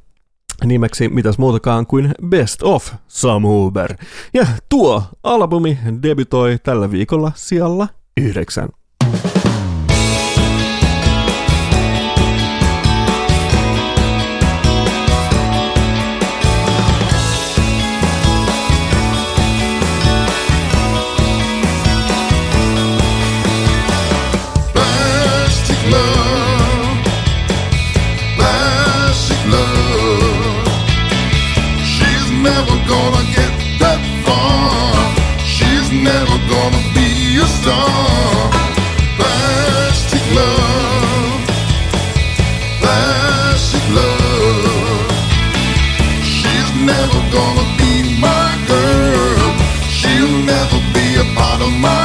nimeksi mitäs muutakaan kuin Best of Sam Huber. Ja tuo albumi debytoi tällä viikolla sijalla yhdeksän. Never gonna be my girl. She'll never be a part of my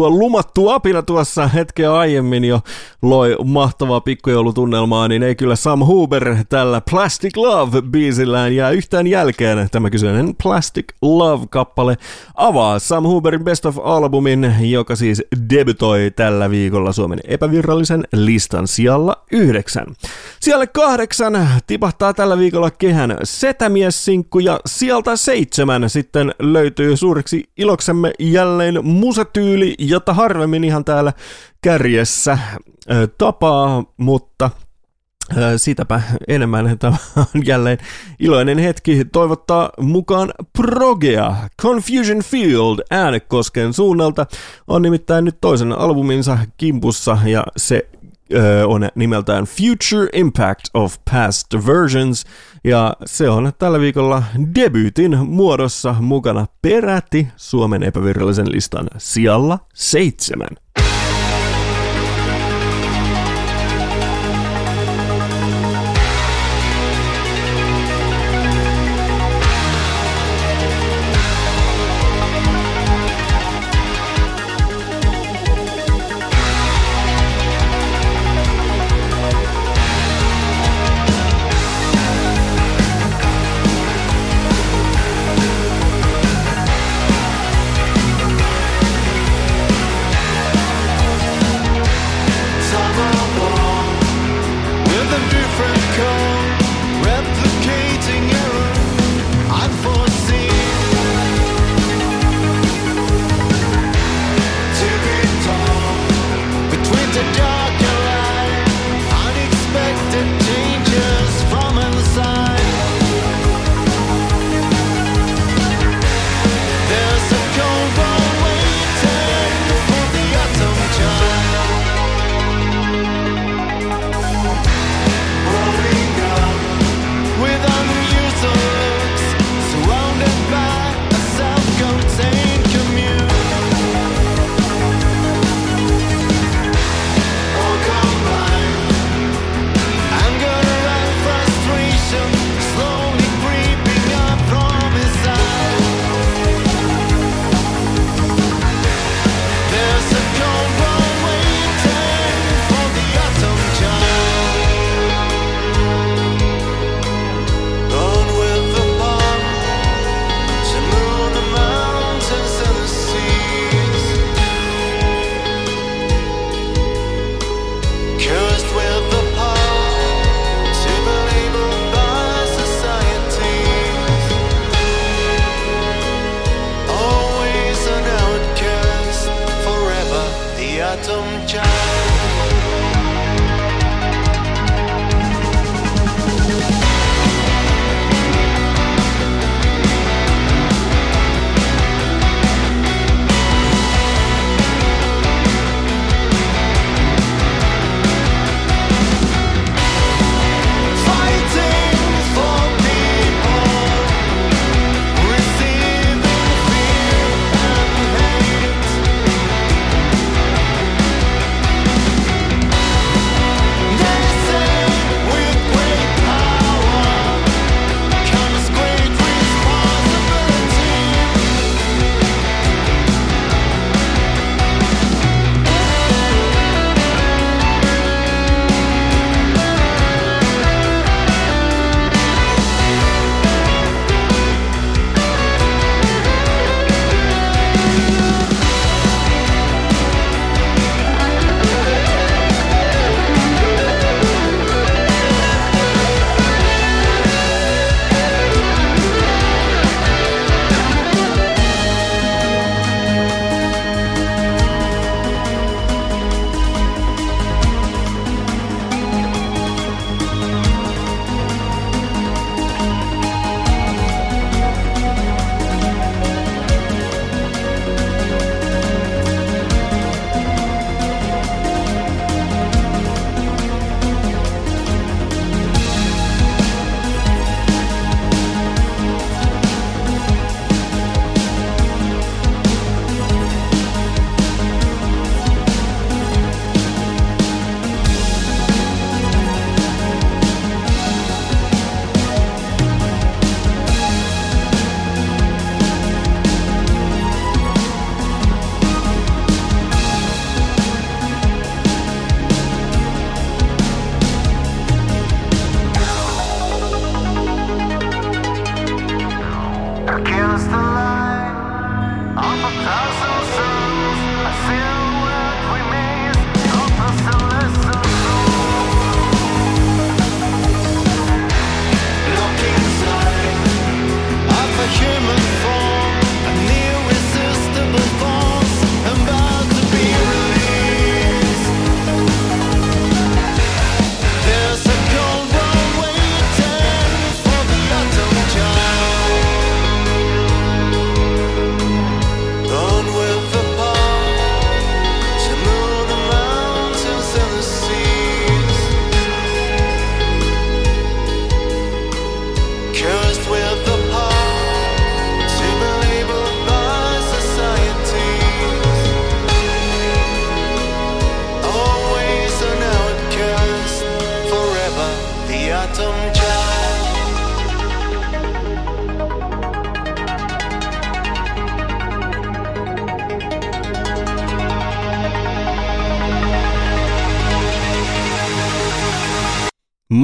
tuo lumattu apina tuossa hetkeä aiemmin jo loi mahtavaa pikkujoulutunnelmaa, niin ei kyllä Sam Huber tällä Plastic Love-biisillään jää yhtään jälkeen. Tämä kyseinen Plastic Love-kappale avaa Sam Huberin Best of-albumin, joka siis debutoi tällä viikolla Suomen epävirallisen listan sijalla yhdeksän. Siellä kahdeksan tipahtaa tällä viikolla kehän Setämies-sinkku ja sieltä seitsemän sitten löytyy suureksi iloksemme jälleen musatyyli, jota harvemmin ihan täällä kärjessä tapaa, mutta sitäpä enemmän tämä on jälleen iloinen hetki toivottaa mukaan Progea. Confusion Field äänekosken suunnalta on nimittäin nyt toisen albuminsa kimpussa ja se on nimeltään Future Impact of Past Versions, ja se on tällä viikolla debyytin muodossa mukana peräti Suomen epävirallisen listan sijalla seitsemän.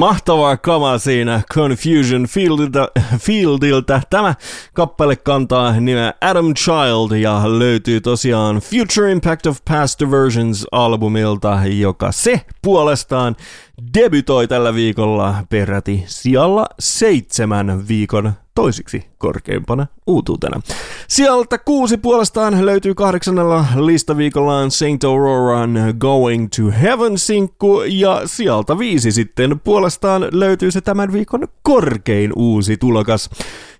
Mahtavaa kamaa siinä Confusion Fieldiltä, Fieldiltä. Tämä kappale kantaa nimeä Adam Child ja löytyy tosiaan Future Impact of Past Versions albumilta, joka se puolestaan debytoi tällä viikolla peräti sijalla seitsemän viikon toisiksi korkeimpana uutuutena. Sieltä kuusi puolestaan löytyy kahdeksannella listaviikollaan Saint Auroran Going to Heaven-sinkku ja sieltä viisi sitten puolestaan löytyy se tämän viikon korkein uusi tulokas.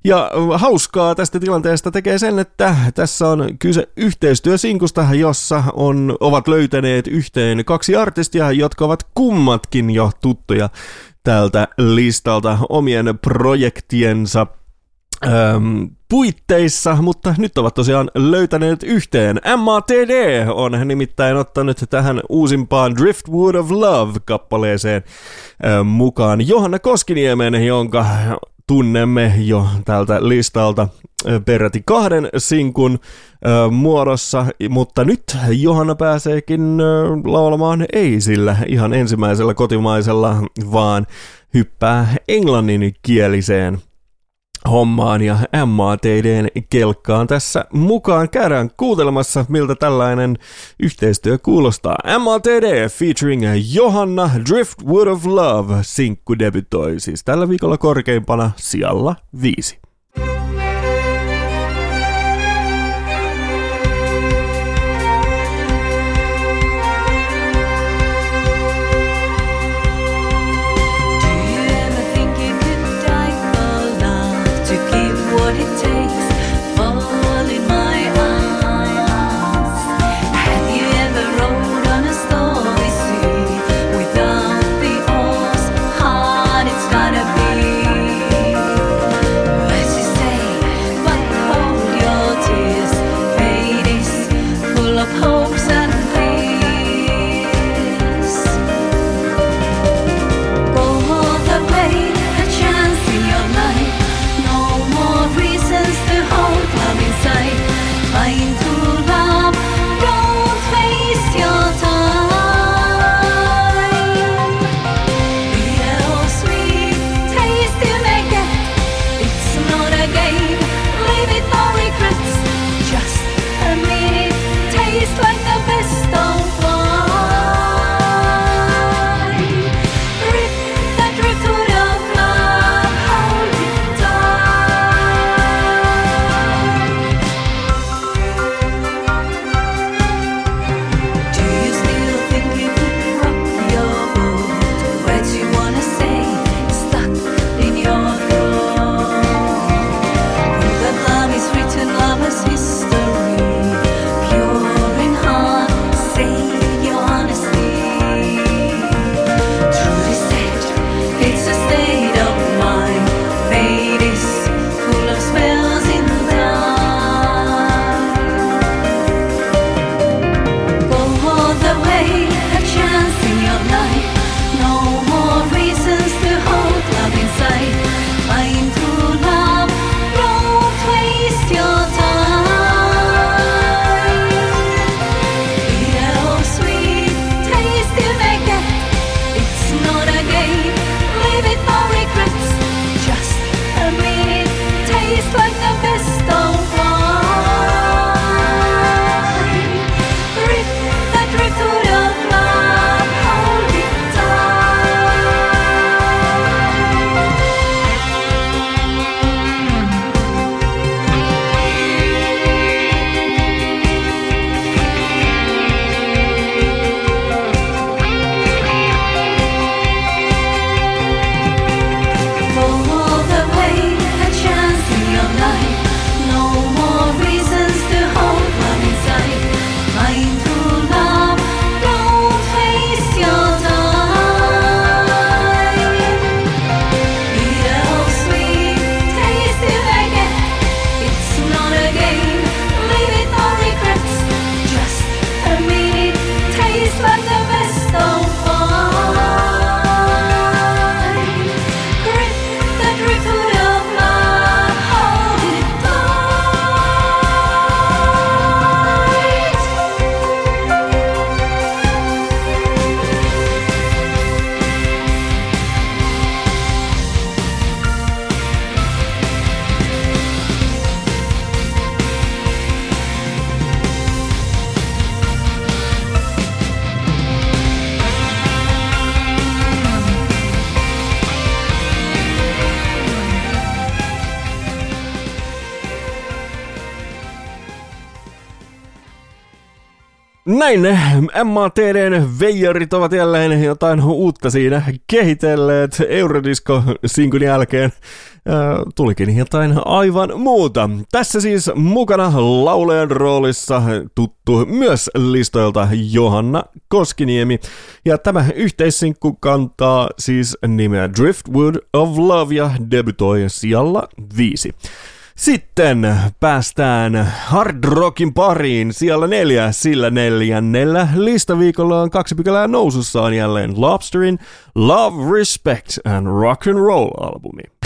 Ja hauskaa tästä tilanteesta tekee sen, että tässä on kyse yhteistyösinkusta, jossa on, ovat löytäneet yhteen kaksi artistia, jotka ovat kummatkin jo tuttuja tältä listalta omien projektiensa Öm, puitteissa, mutta nyt ovat tosiaan löytäneet yhteen. MATD on nimittäin ottanut tähän uusimpaan Driftwood of Love-kappaleeseen mukaan Johanna Koskiniemen, jonka tunnemme jo tältä listalta peräti kahden sinkun muodossa, mutta nyt Johanna pääseekin laulamaan ei sillä ihan ensimmäisellä kotimaisella, vaan hyppää englanninkieliseen hommaan ja MATDn kelkkaan tässä mukaan. Käydään kuuntelemassa, miltä tällainen yhteistyö kuulostaa. MATD featuring Johanna Driftwood of Love sinkku debytoi siis tällä viikolla korkeimpana sijalla viisi. Näin MATDn veijarit ovat jälleen jotain uutta siinä kehitelleet Eurodisco-sinkun jälkeen. Äh, tulikin jotain aivan muuta. Tässä siis mukana laulajan roolissa tuttu myös listoilta Johanna Koskiniemi. Ja tämä yhteissinkku kantaa siis nimeä Driftwood of Love ja debytoi sijalla viisi. Sitten päästään Hard Rockin pariin siellä neljä, sillä neljännellä listaviikolla on kaksi pykälää nousussaan jälleen Lobsterin Love, Respect and Rock and Roll albumi.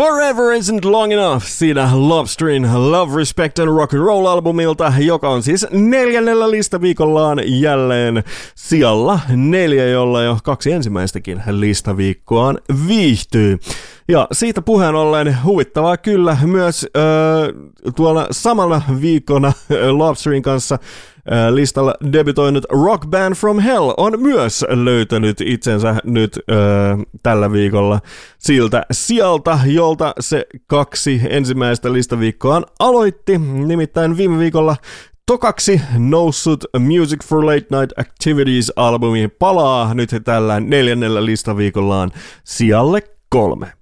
Forever Isn't Long Enough siinä Lobsterin Love, Respect and Rock and Roll albumilta, joka on siis neljännellä listaviikollaan jälleen sijalla neljä, jolla jo kaksi ensimmäistäkin listaviikkoaan viihtyy. Ja siitä puheen ollen huvittavaa kyllä myös öö, tuolla samalla viikona ö, Lobsterin kanssa listalla debytoinut Rock Band from Hell on myös löytänyt itsensä nyt ö, tällä viikolla siltä sieltä, jolta se kaksi ensimmäistä listaviikkoaan aloitti. Nimittäin viime viikolla Tokaksi noussut Music for Late Night Activities-albumi palaa nyt tällä neljännellä listaviikollaan sijalle kolme.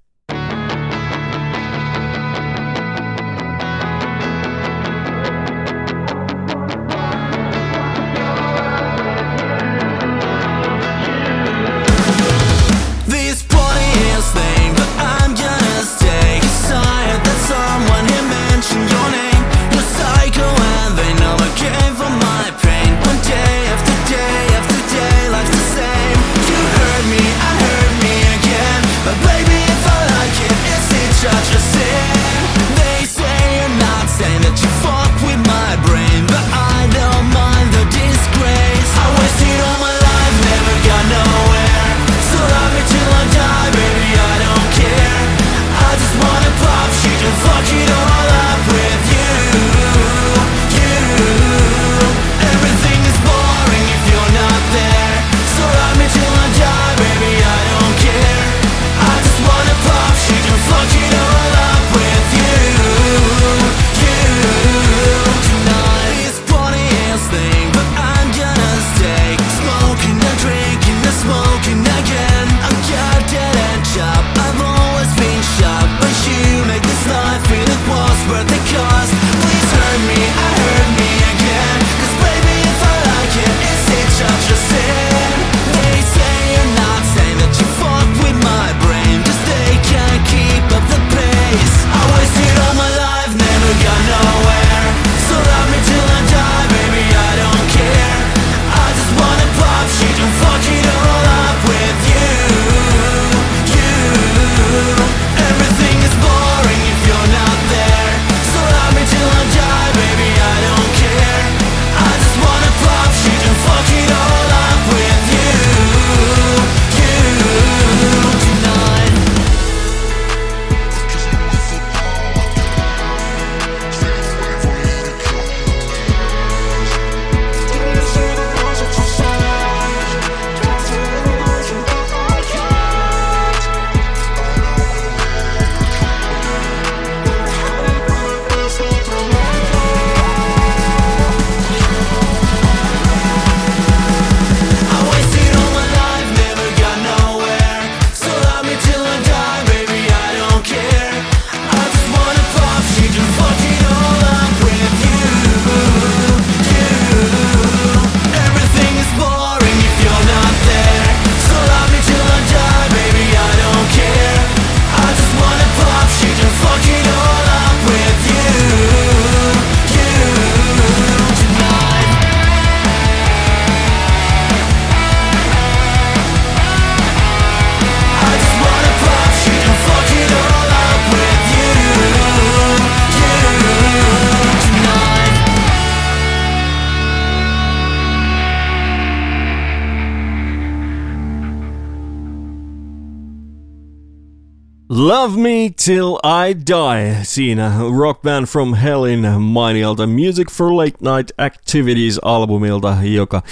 Till I Die. Siinä Rock Band from Hellin mainialta Music for Late Night Activities-albumilta, joka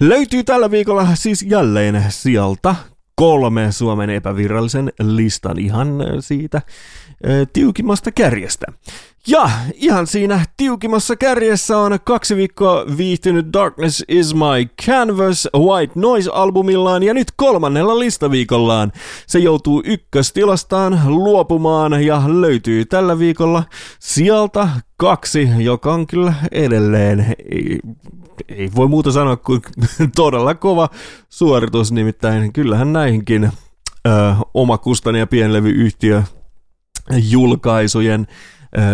löytyy tällä viikolla siis jälleen sieltä kolme Suomen epävirallisen listan ihan siitä tiukimmasta kärjestä. Ja ihan siinä tiukimassa kärjessä on kaksi viikkoa viihtynyt Darkness is my canvas White Noise-albumillaan ja nyt kolmannella listaviikollaan. Se joutuu ykköstilastaan luopumaan ja löytyy tällä viikolla sieltä kaksi, joka on kyllä edelleen, ei, ei voi muuta sanoa kuin todella kova suoritus, nimittäin kyllähän näihinkin ö, omakustani ja pienlevyyhtiö julkaisujen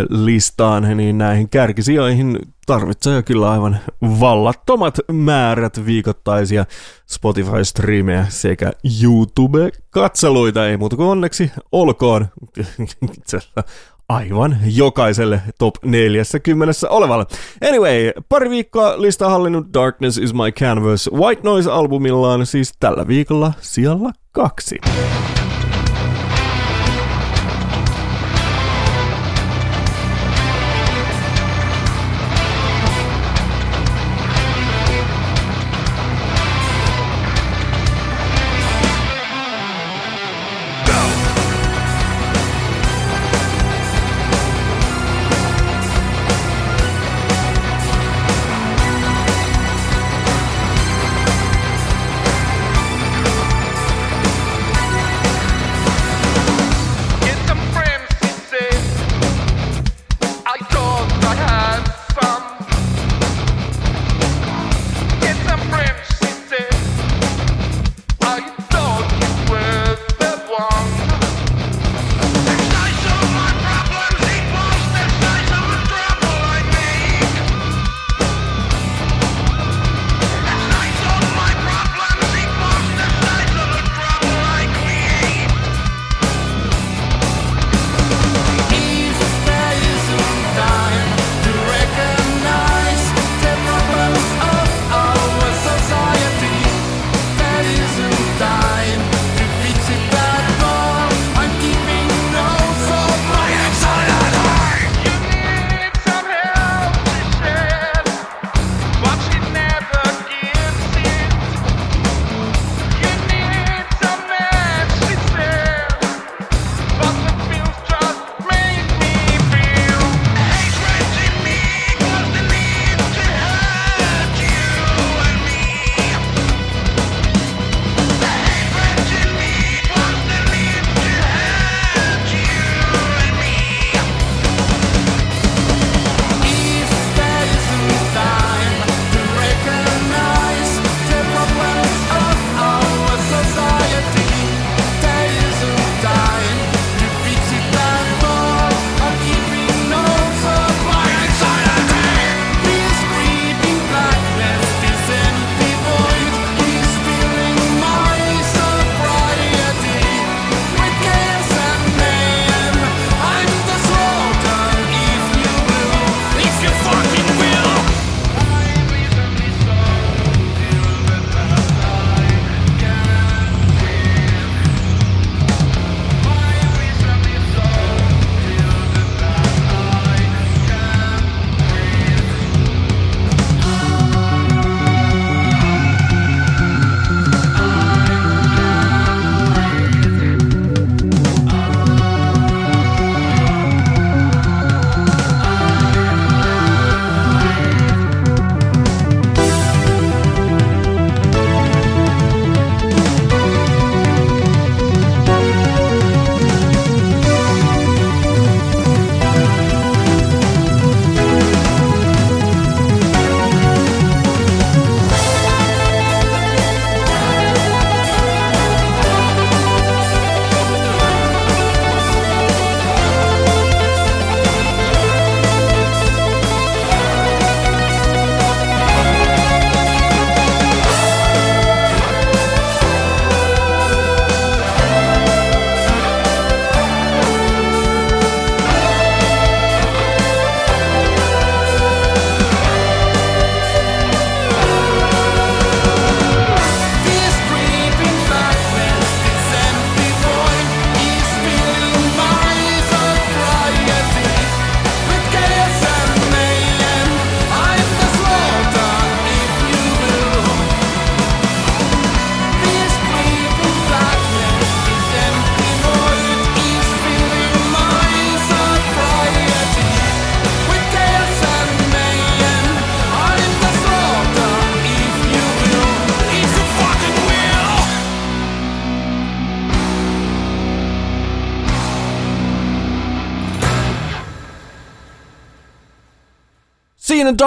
listaan, niin näihin kärkisijoihin tarvitsee kyllä aivan vallattomat määrät viikoittaisia Spotify-striimejä sekä YouTube-katseluita. Ei muuta kuin onneksi olkoon aivan jokaiselle top 40 olevalle. Anyway, pari viikkoa lista hallinnut Darkness is my canvas White Noise-albumillaan siis tällä viikolla siellä kaksi.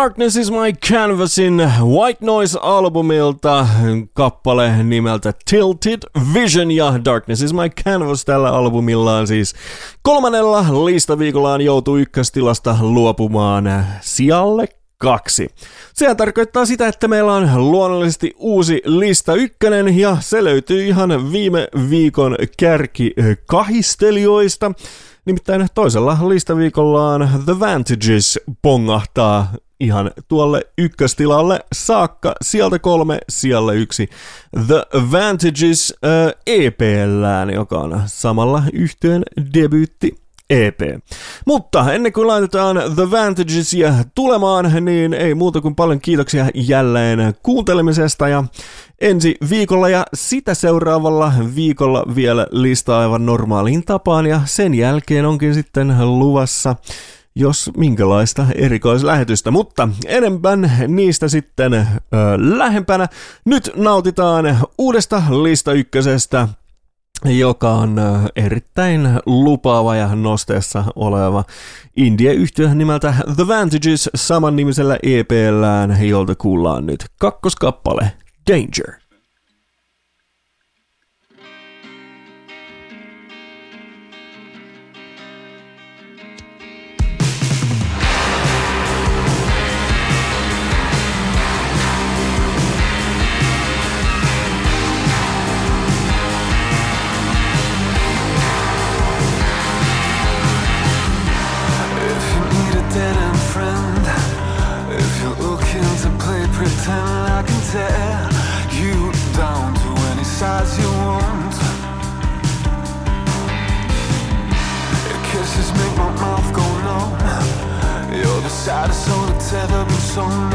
Darkness is my canvasin White Noise-albumilta kappale nimeltä Tilted Vision ja Darkness is my canvas tällä albumillaan siis kolmannella listaviikollaan joutuu ykköstilasta luopumaan sijalle kaksi. Sehän tarkoittaa sitä, että meillä on luonnollisesti uusi lista ykkönen ja se löytyy ihan viime viikon kärki kahistelijoista. Nimittäin toisella listaviikollaan The Vantages pongahtaa ihan tuolle ykköstilalle saakka. Sieltä kolme, siellä yksi The Vantages äh, EPllään, joka on samalla yhteen debyytti EP. Mutta ennen kuin laitetaan The Vantagesia tulemaan, niin ei muuta kuin paljon kiitoksia jälleen kuuntelemisesta ja ensi viikolla ja sitä seuraavalla viikolla vielä lista aivan normaaliin tapaan ja sen jälkeen onkin sitten luvassa jos minkälaista erikoislähetystä, mutta enemmän niistä sitten ö, lähempänä. Nyt nautitaan uudesta lista ykkösestä joka on erittäin lupaava ja nosteessa oleva indie-yhtiö nimeltä The Vantages saman nimisellä EPllään, jolta kuullaan nyt kakkoskappale Danger. Side of soul that's ever been so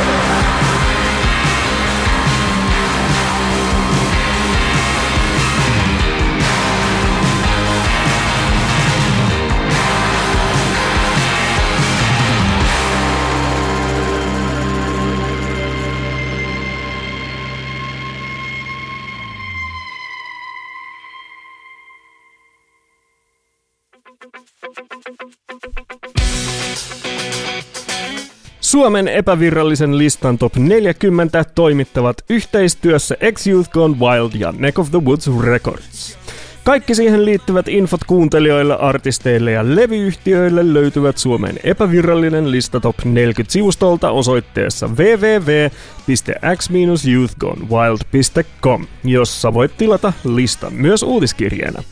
Suomen epävirallisen listan top 40 toimittavat yhteistyössä X-Youth Gone Wild ja Neck of the Woods Records. Kaikki siihen liittyvät infot kuuntelijoille, artisteille ja levyyhtiöille löytyvät Suomen epävirallinen lista top 40 sivustolta osoitteessa www.x-youthgonewild.com, jossa voit tilata listan myös uutiskirjeenä.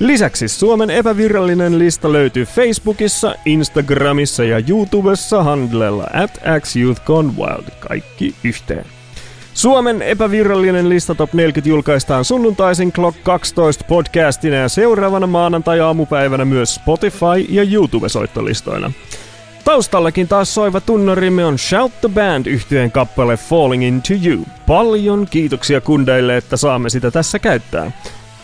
Lisäksi Suomen epävirallinen lista löytyy Facebookissa, Instagramissa ja YouTubessa handlella at xyouthgonewild, kaikki yhteen. Suomen epävirallinen lista Top 40 julkaistaan sunnuntaisin Clock 12 podcastina ja seuraavana maanantai-aamupäivänä myös Spotify ja YouTube-soittolistoina. Taustallakin taas soiva tunnarimme on Shout the Band yhtyeen kappale Falling Into You. Paljon kiitoksia kundeille, että saamme sitä tässä käyttää.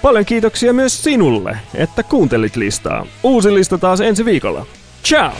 Paljon kiitoksia myös sinulle, että kuuntelit listaa. Uusi lista taas ensi viikolla. Ciao!